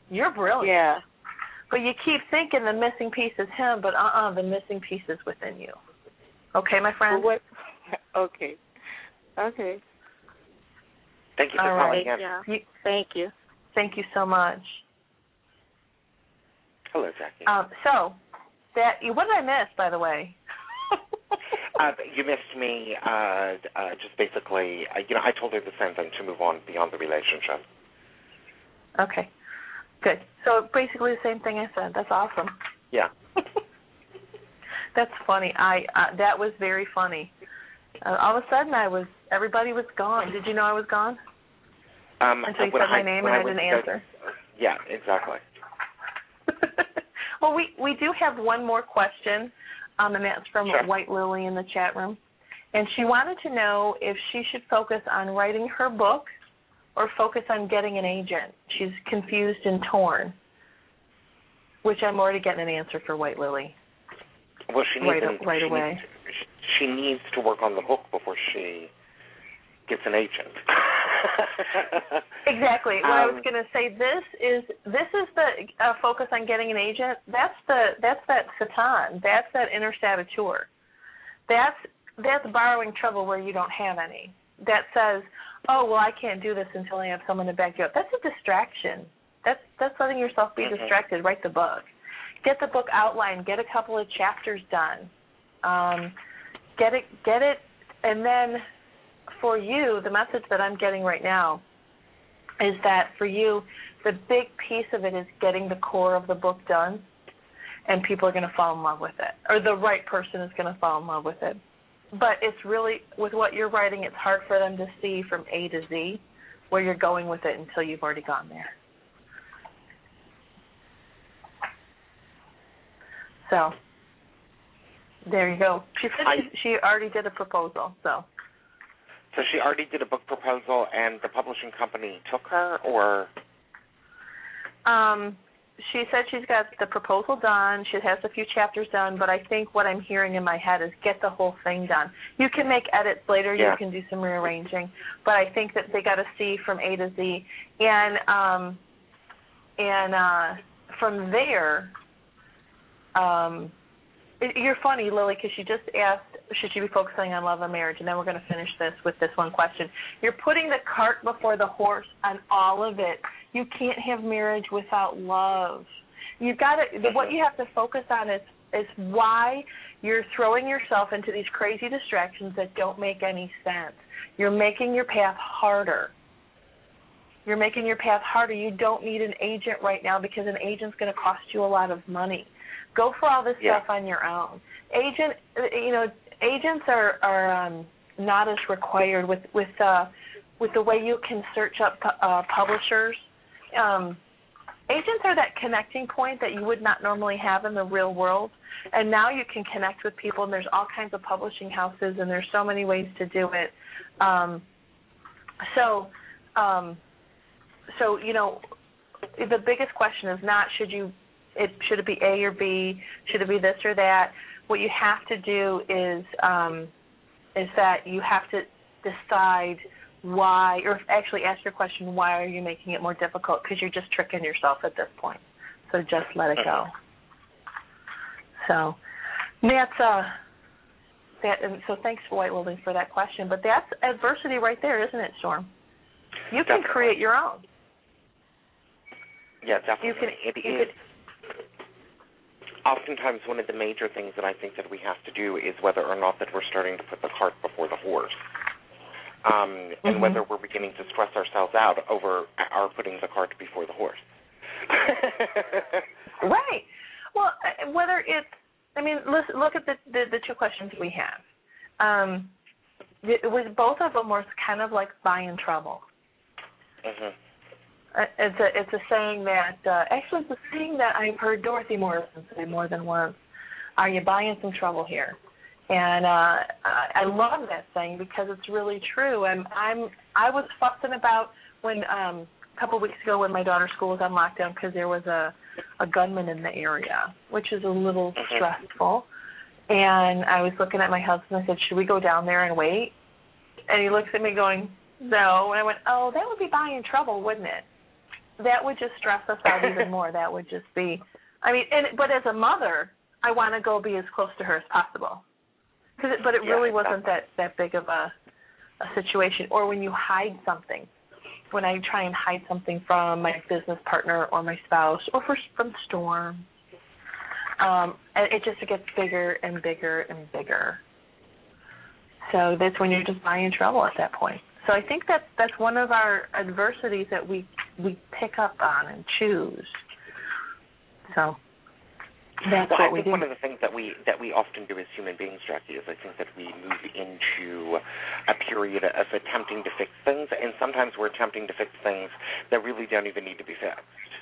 You're brilliant. Yeah. But you keep thinking the missing piece is him, but uh uh the missing piece is within you. Okay, my friend? What okay. Okay. Thank you for All calling right. in. Yeah. You, Thank you. thank you so much. Hello, Jackie. Um, so that what did I miss, by the way? Uh, you missed me. Uh, uh, just basically, uh, you know, I told her the same thing to move on beyond the relationship. okay, good. So basically the same thing I said. That's awesome. Yeah. That's funny. I uh, that was very funny. Uh, all of a sudden, I was everybody was gone. Did you know I was gone Um, until you said my name and I, went didn't go- answer? Yeah, exactly. well, we we do have one more question, um, and that's from Sure. White Lily in the chat room, and she wanted to know if she should focus on writing her book or focus on getting an agent. She's confused and torn. Which I'm already getting an answer for White Lily. Well, she needs Right- an- right she away. Needs, she needs to work on the book before she gets an agent. Exactly. What I was Um, going to say this is this is the uh, focus on getting an agent. That's the that's that satan. That's that inner saboteur. That's that's borrowing trouble where you don't have any. That says, oh well, I can't do this until I have someone to back you up. That's a distraction. That's that's letting yourself be Mhm. distracted. Write the book. Get the book outlined. Get a couple of chapters done. Um, get it get it, and then for you, the message that I'm getting right now is that for you, the big piece of it is getting the core of the book done, and people are going to fall in love with it, or the right person is going to fall in love with it. But it's really, with what you're writing, it's hard for them to see from A to Z where you're going with it until you've already gone there. So, there you go. She I- she already did a proposal, so. so she already did a book proposal, and the publishing company took her, or Um, she said she's got the proposal done. She has a few chapters done, but I think what I'm hearing in my head is get the whole thing done. You can make edits later. Yeah. You can do some rearranging, but I think that they got to see from A to Z, and um, and uh, from there, um, it, you're funny, Lily, because she just asked should she be focusing on love and marriage, and then we're going to finish this with this one question. You're putting the cart before the horse on all of it. You can't have marriage without love. You've got to. What you have to focus on is is why you're throwing yourself into these crazy distractions that don't make any sense. You're making your path harder. You're making your path harder. You don't need an agent right now because an agent's going to cost you a lot of money. Go for all this Yeah. stuff on your own. Agent, you know, agents are are um, not as required with with uh, with the way you can search up uh, publishers. Um, agents are that connecting point that you would not normally have in the real world, and now you can connect with people. And there's all kinds of publishing houses, and there's so many ways to do it. Um, so, um, so you know, the biggest question is not should you it should it be A or B, should it be this or that. What you have to do is um, is that you have to decide why, or actually ask your question, why are you making it more difficult? Because you're just tricking yourself at this point. So just let it go. So that's uh that and so thanks for White Wielding for that question. But that's adversity right there, isn't it, Storm? You can Definitely. create your own. Yeah, definitely. You can It you is- could oftentimes one of the major things that I think that we have to do is whether or not that we're starting to put the cart before the horse. Um, and Mhm. whether we're beginning to stress ourselves out over our putting the cart before the horse. Right. Well, uh, whether it's, I mean, listen, look at the, the the two questions we have. Um, it was both of them were kind of like buying trouble. hmm Uh, It's a it's a saying that uh, actually it's a saying that I've heard Dorothy Morrison say more than once. Are you buying some trouble here? And uh, I I love that saying because it's really true. And I'm I was fussing about when um, a couple of weeks ago when my daughter's school was on lockdown because there was a a gunman in the area, which is a little Mhm. stressful. And I was looking at my husband. I said, "Should we go down there and wait?" And he looks at me going, "No." And I went, "Oh, that would be buying trouble, wouldn't it?" That would just stress us out even more. That would just be, I mean, and but as a mother, I want to go be as close to her as possible. Cause it, but it Yeah, really wasn't that that big of a a situation. Or when you hide something, when I try and hide something from my business partner or my spouse or for, from Storm, um, and it just gets bigger and bigger and bigger. So that's when you're just buying trouble at that point. So I think that's that's one of our adversities that we we pick up on and choose. So that's well, what I think one of the things that we that we often do as human beings, Jackie, is I think that we move into a period of attempting to fix things, and sometimes we're attempting to fix things that really don't even need to be fixed.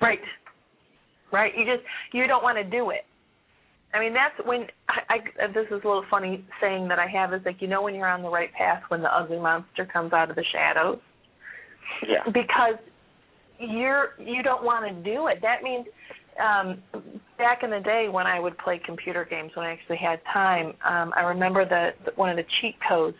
Right. Right. You just you don't want to do it. I mean that's when I, I this is a little funny saying that I have is like you know when you're on the right path when the ugly monster comes out of the shadows Yeah. because you're you don't want to do it. That means um back in the day when I would play computer games when I actually had time, um I remember that one of the cheat codes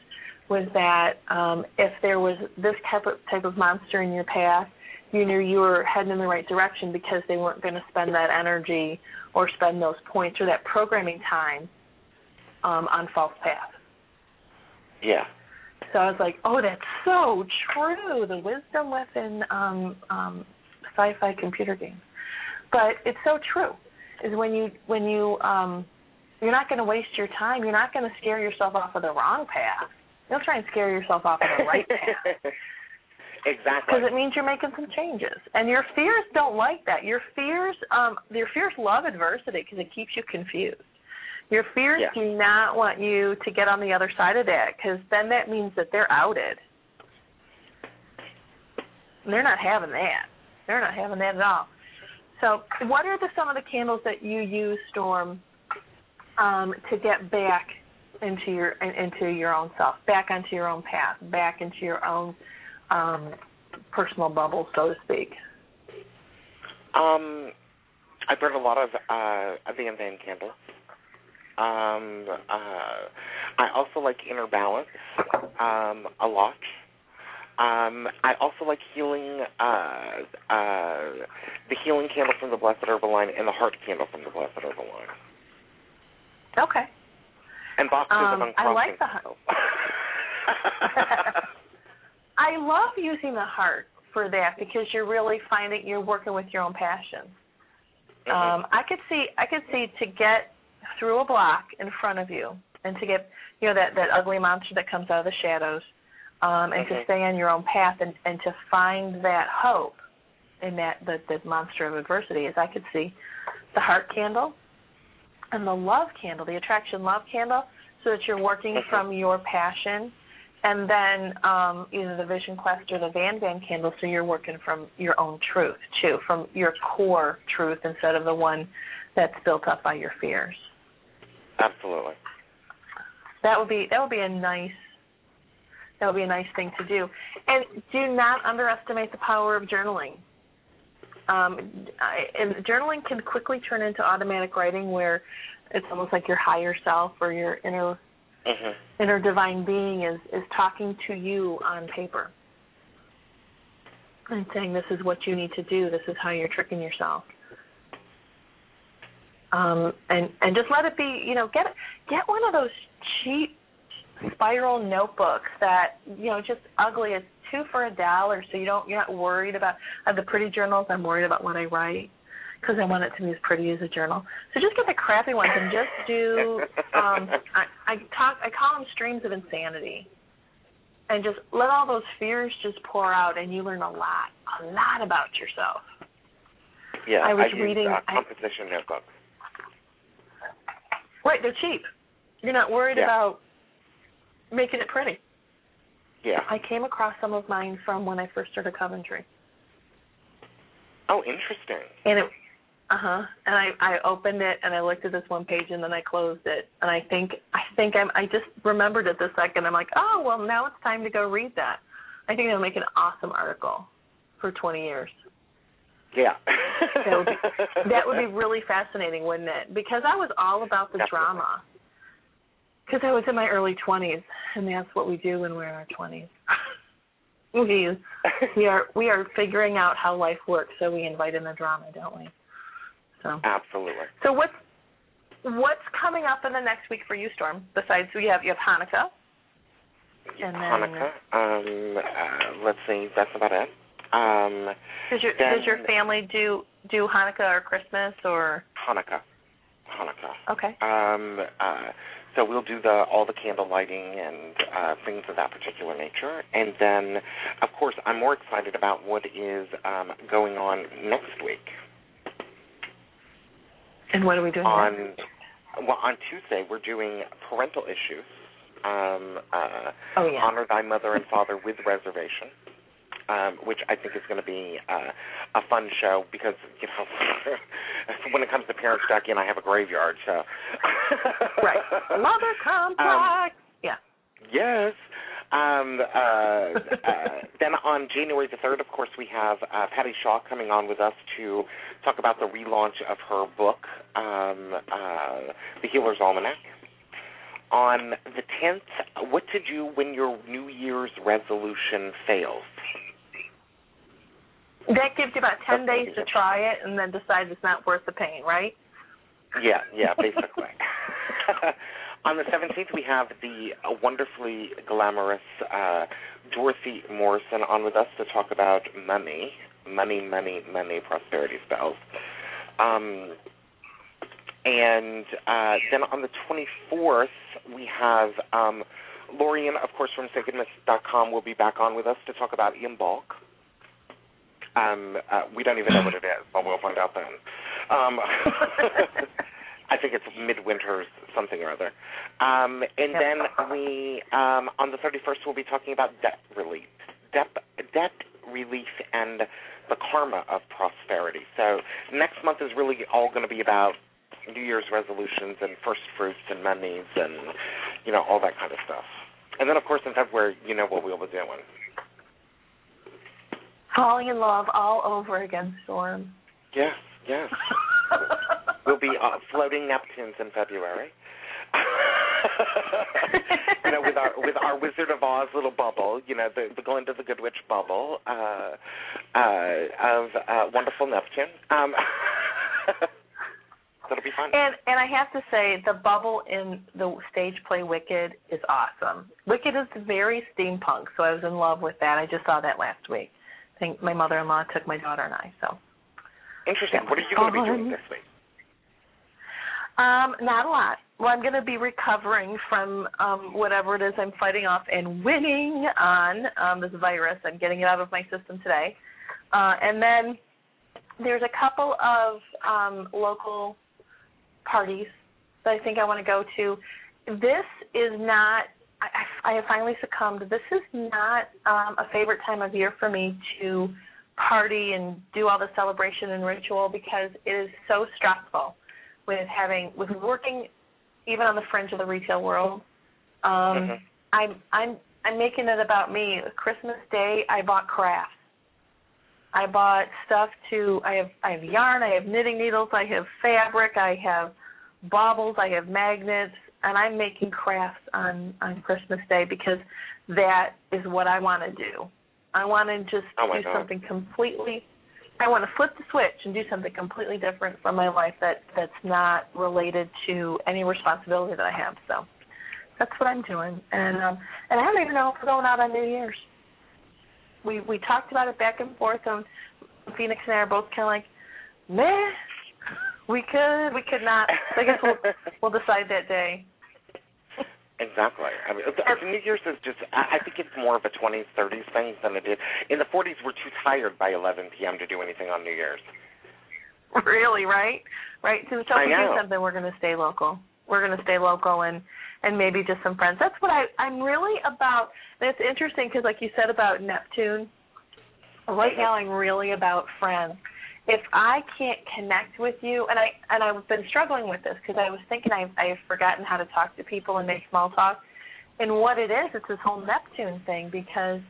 was that um if there was this type of type of monster in your path, you knew you were heading in the right direction because they weren't going to spend that energy or spend those points or that programming time um on false paths. Yeah. So I was like, oh, that's so true. The wisdom within um, um, sci-fi computer games. But it's so true. Is when you when you um, you're not going to waste your time. You're not going to scare yourself off of the wrong path. You'll try and scare yourself off of the right path exactly. because it means you're making some changes. And your fears don't like that. Your fears, um, your fears love adversity because it keeps you confused. Your fears Yeah. do not want you to get on the other side of that because then that means that they're outed. And they're not having that. They're not having that at all. So, what are the some of the candles that you use, Storm, um, to get back into your into your own self, back onto your own path, back into your own um, personal bubble, so to speak? Um, I burn a lot of uh, Van Van candles. Um, uh, I also like Inner Balance um, a lot. Um, I also like healing, uh, uh, the healing candle from the Blessed Herbal line and the heart candle from the Blessed Herbal line. Okay. And boxes Um, of I like the heart. I love using the heart for that because you're really finding you're working with your own passion. Mhm. Um, I could see I could see to get through a block in front of you and to get you know that that ugly monster that comes out of the shadows, um, and to Mhm. stay on your own path and and to find that hope in that the the monster of adversity is I could see the heart candle and the love candle, the attraction love candle, so that you're working from your passion. And then um, either the Vision Quest or the Van Van candle, so you're working from your own truth too, from your core truth instead of the one that's built up by your fears. Absolutely. That would be that would be a nice that would be a nice thing to do. And do not underestimate the power of journaling. Um, I, and journaling can quickly turn into automatic writing, where it's almost like your higher self or your inner Mhm. inner divine being is is talking to you on paper and saying this is what you need to do this is how you're tricking yourself um and and just let it be you know get get one of those cheap spiral notebooks that you know just ugly it's two for a dollar so you don't you're not worried about I have the pretty journals i'm worried about what i write because I want it to be as pretty as a journal. So just get the crappy ones and just do. Um, I, I talk. I call them streams of insanity, and just let all those fears just pour out, and you learn a lot, a lot about yourself. Yeah, I was use, reading- uh, I- composition notebooks. Right, they're cheap. You're not worried Yeah. about making it pretty. Yeah. I came across some of mine from when I first started Coventry, Oh, interesting. and it. Uh huh. And I I opened it and I looked at this one page and then I closed it and I think I think I'm I just remembered it this second. I'm like, oh well, now it's time to go read that. I think it'll make an awesome article for 20 years. Yeah. That would be that would be really fascinating, wouldn't it? Because I was all about the Definitely. drama. Because I was in my early 20s, and that's what we do when we're in our 20s. we we are we are figuring out how life works, so we invite in the drama, don't we? So Absolutely. so what's what's coming up in the next week for you, Storm? Besides, we have you have Hanukkah. And then- Hanukkah. Um, uh, let's see. That's about it. Um, Does your Then- does your family do do Hanukkah or Christmas or Hanukkah. Hanukkah. okay? Um, uh, so we'll do the all the candle lighting and uh, things of that particular nature, and then, of course, I'm more excited about what is um, going on next week. And what are we doing? On next? well, on Tuesday we're doing parental issues. Um, uh, Oh yeah. Honor thy mother and father with reservation. Um, which I think is going to be uh, a fun show because you know when it comes to parents, Jackie and I have a graveyard, so right. Mother complex. yeah. Yes. Um, uh, uh, then on January the 3rd, of course, we have uh, Patty Shaw coming on with us to talk about the relaunch of her book, um, uh, The Healer's Almanac. On the 10th, what to do when your New Year's resolution fails? That gives you about ten days to try it, and then decide it's not worth the pain, right? Yeah, yeah, basically. On the 17th, we have the wonderfully glamorous uh, Dorothy Morrison on with us to talk about money, money, money, money, prosperity spells. Um, and uh, then on the 24th, we have um, Lorian, of course, from SacredMist.com, will be back on with us to talk about Ian Balk. Um, uh, we don't even know what it is, but we'll find out then. Um, I think it's midwinter's something or other. Um, and then we, um, on the 31st, we'll be talking about debt relief, debt, debt relief, and the karma of prosperity. So next month is really all going to be about New Year's resolutions and first fruits and monies and you know all that kind of stuff. And then of course in February, you know what we'll be doing. Falling in love all over again, Storm. Yes, yes. we'll be uh, floating Neptunes in February. you know, with our with our Wizard of Oz little bubble, you know, the the Glinda the Good Witch bubble uh, uh, of uh, wonderful Neptune. Um, that'll be fun. And and I have to say, the bubble in the stage play Wicked is awesome. Wicked is very steampunk, so I was in love with that. I just saw that last week. I think my mother-in-law took my daughter and I. So interesting. What are you going to be doing this week? Um, not a lot. Well, I'm going to be recovering from um, whatever it is I'm fighting off and winning on um, this virus. I'm getting it out of my system today. Uh, and then there's a couple of um, local parties that I think I want to go to. This is not. I, have finally succumbed. This is not um, a favorite time of year for me to party and do all the celebration and ritual because it is so stressful with having with working even on the fringe of the retail world. Um, mm-hmm. I'm I'm I'm making it about me. Christmas Day, I bought crafts. I bought stuff to. I have I have yarn. I have knitting needles. I have fabric. I have baubles. I have magnets, and I'm making crafts on on Christmas Day because that is what I want to do. I want to just oh do God. something completely I want to flip the switch and do something completely different from my life that that's not related to any responsibility that I have. So that's what I'm doing, and um, and I don't even know if we're going out on New Year's. We we talked about it back and forth, and Phoenix and I are both kind of like, meh. We could, we could not. So I guess we'll we'll decide that day. Exactly. I mean, New Year's is just. I think it's more of a 20s, 30s thing than it is. In the 40s, we're too tired by 11 p.m. to do anything on New Year's. Really, right? Right. So if we do something, we're going to stay local. We're going to stay local and and maybe just some friends. That's what I I'm really about. And it's interesting because, like you said about Neptune, right mm-hmm. now I'm really about friends if I can't connect with you, and I and I've been struggling with this because I was thinking I've I've forgotten how to talk to people and make small talk, and what it is, it's this whole Neptune thing because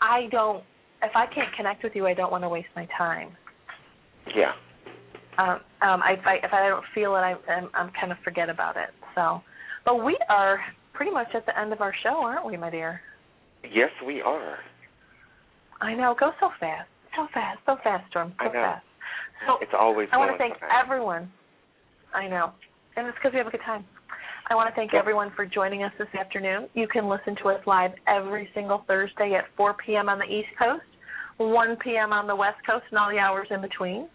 I don't. If I can't connect with you, I don't want to waste my time. Yeah. Um, um, I, if I if I don't feel it, I, I'm I'm kind of forget about it. So, but we are pretty much at the end of our show, aren't we, my dear? Yes, we are. I know. Go so fast, so fast, so fast, Storm, so fast. So it's always. I want to thank everyone. I know, and it's because we have a good time. I want to thank everyone for joining us this afternoon. You can listen to us live every single Thursday at 4 p.m. on the East Coast, 1 p.m. on the West Coast, and all the hours in between.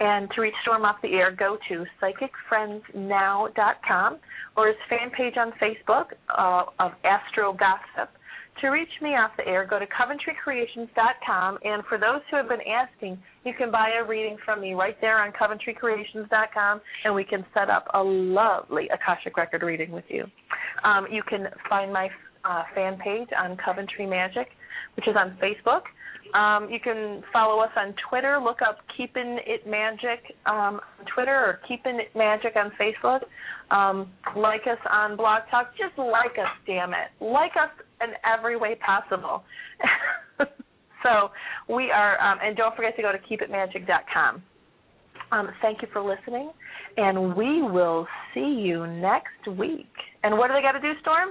And to reach Storm off the air, go to psychicfriendsnow.com or his fan page on Facebook uh, of Astro Gossip. To reach me off the air, go to CoventryCreations.com. And for those who have been asking, you can buy a reading from me right there on CoventryCreations.com, and we can set up a lovely Akashic Record reading with you. Um, you can find my uh, fan page on Coventry Magic, which is on Facebook. Um, you can follow us on Twitter. Look up Keeping It Magic um, on Twitter or Keeping It Magic on Facebook. Um, like us on Blog Talk. Just like us, damn it. Like us in every way possible. so we are, um, and don't forget to go to keepitmagic.com. Um, thank you for listening, and we will see you next week. And what do they got to do, Storm?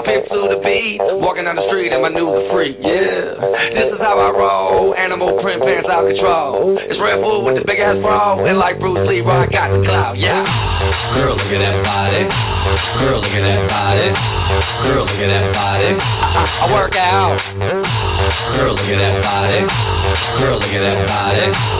I pimp to the beat, walking down the street and my new the freak, yeah. This is how I roll, animal print pants out control. It's Red Bull with the big ass bra, and like Bruce Lee, I got the clout, yeah. Girl, look at that body. Girl, look at that body. Girl, look at that body. I, I work out. Girl, look at that body. Girl, look at that body.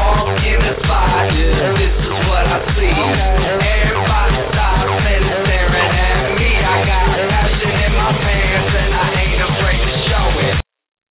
Everybody stops and staring at me. I got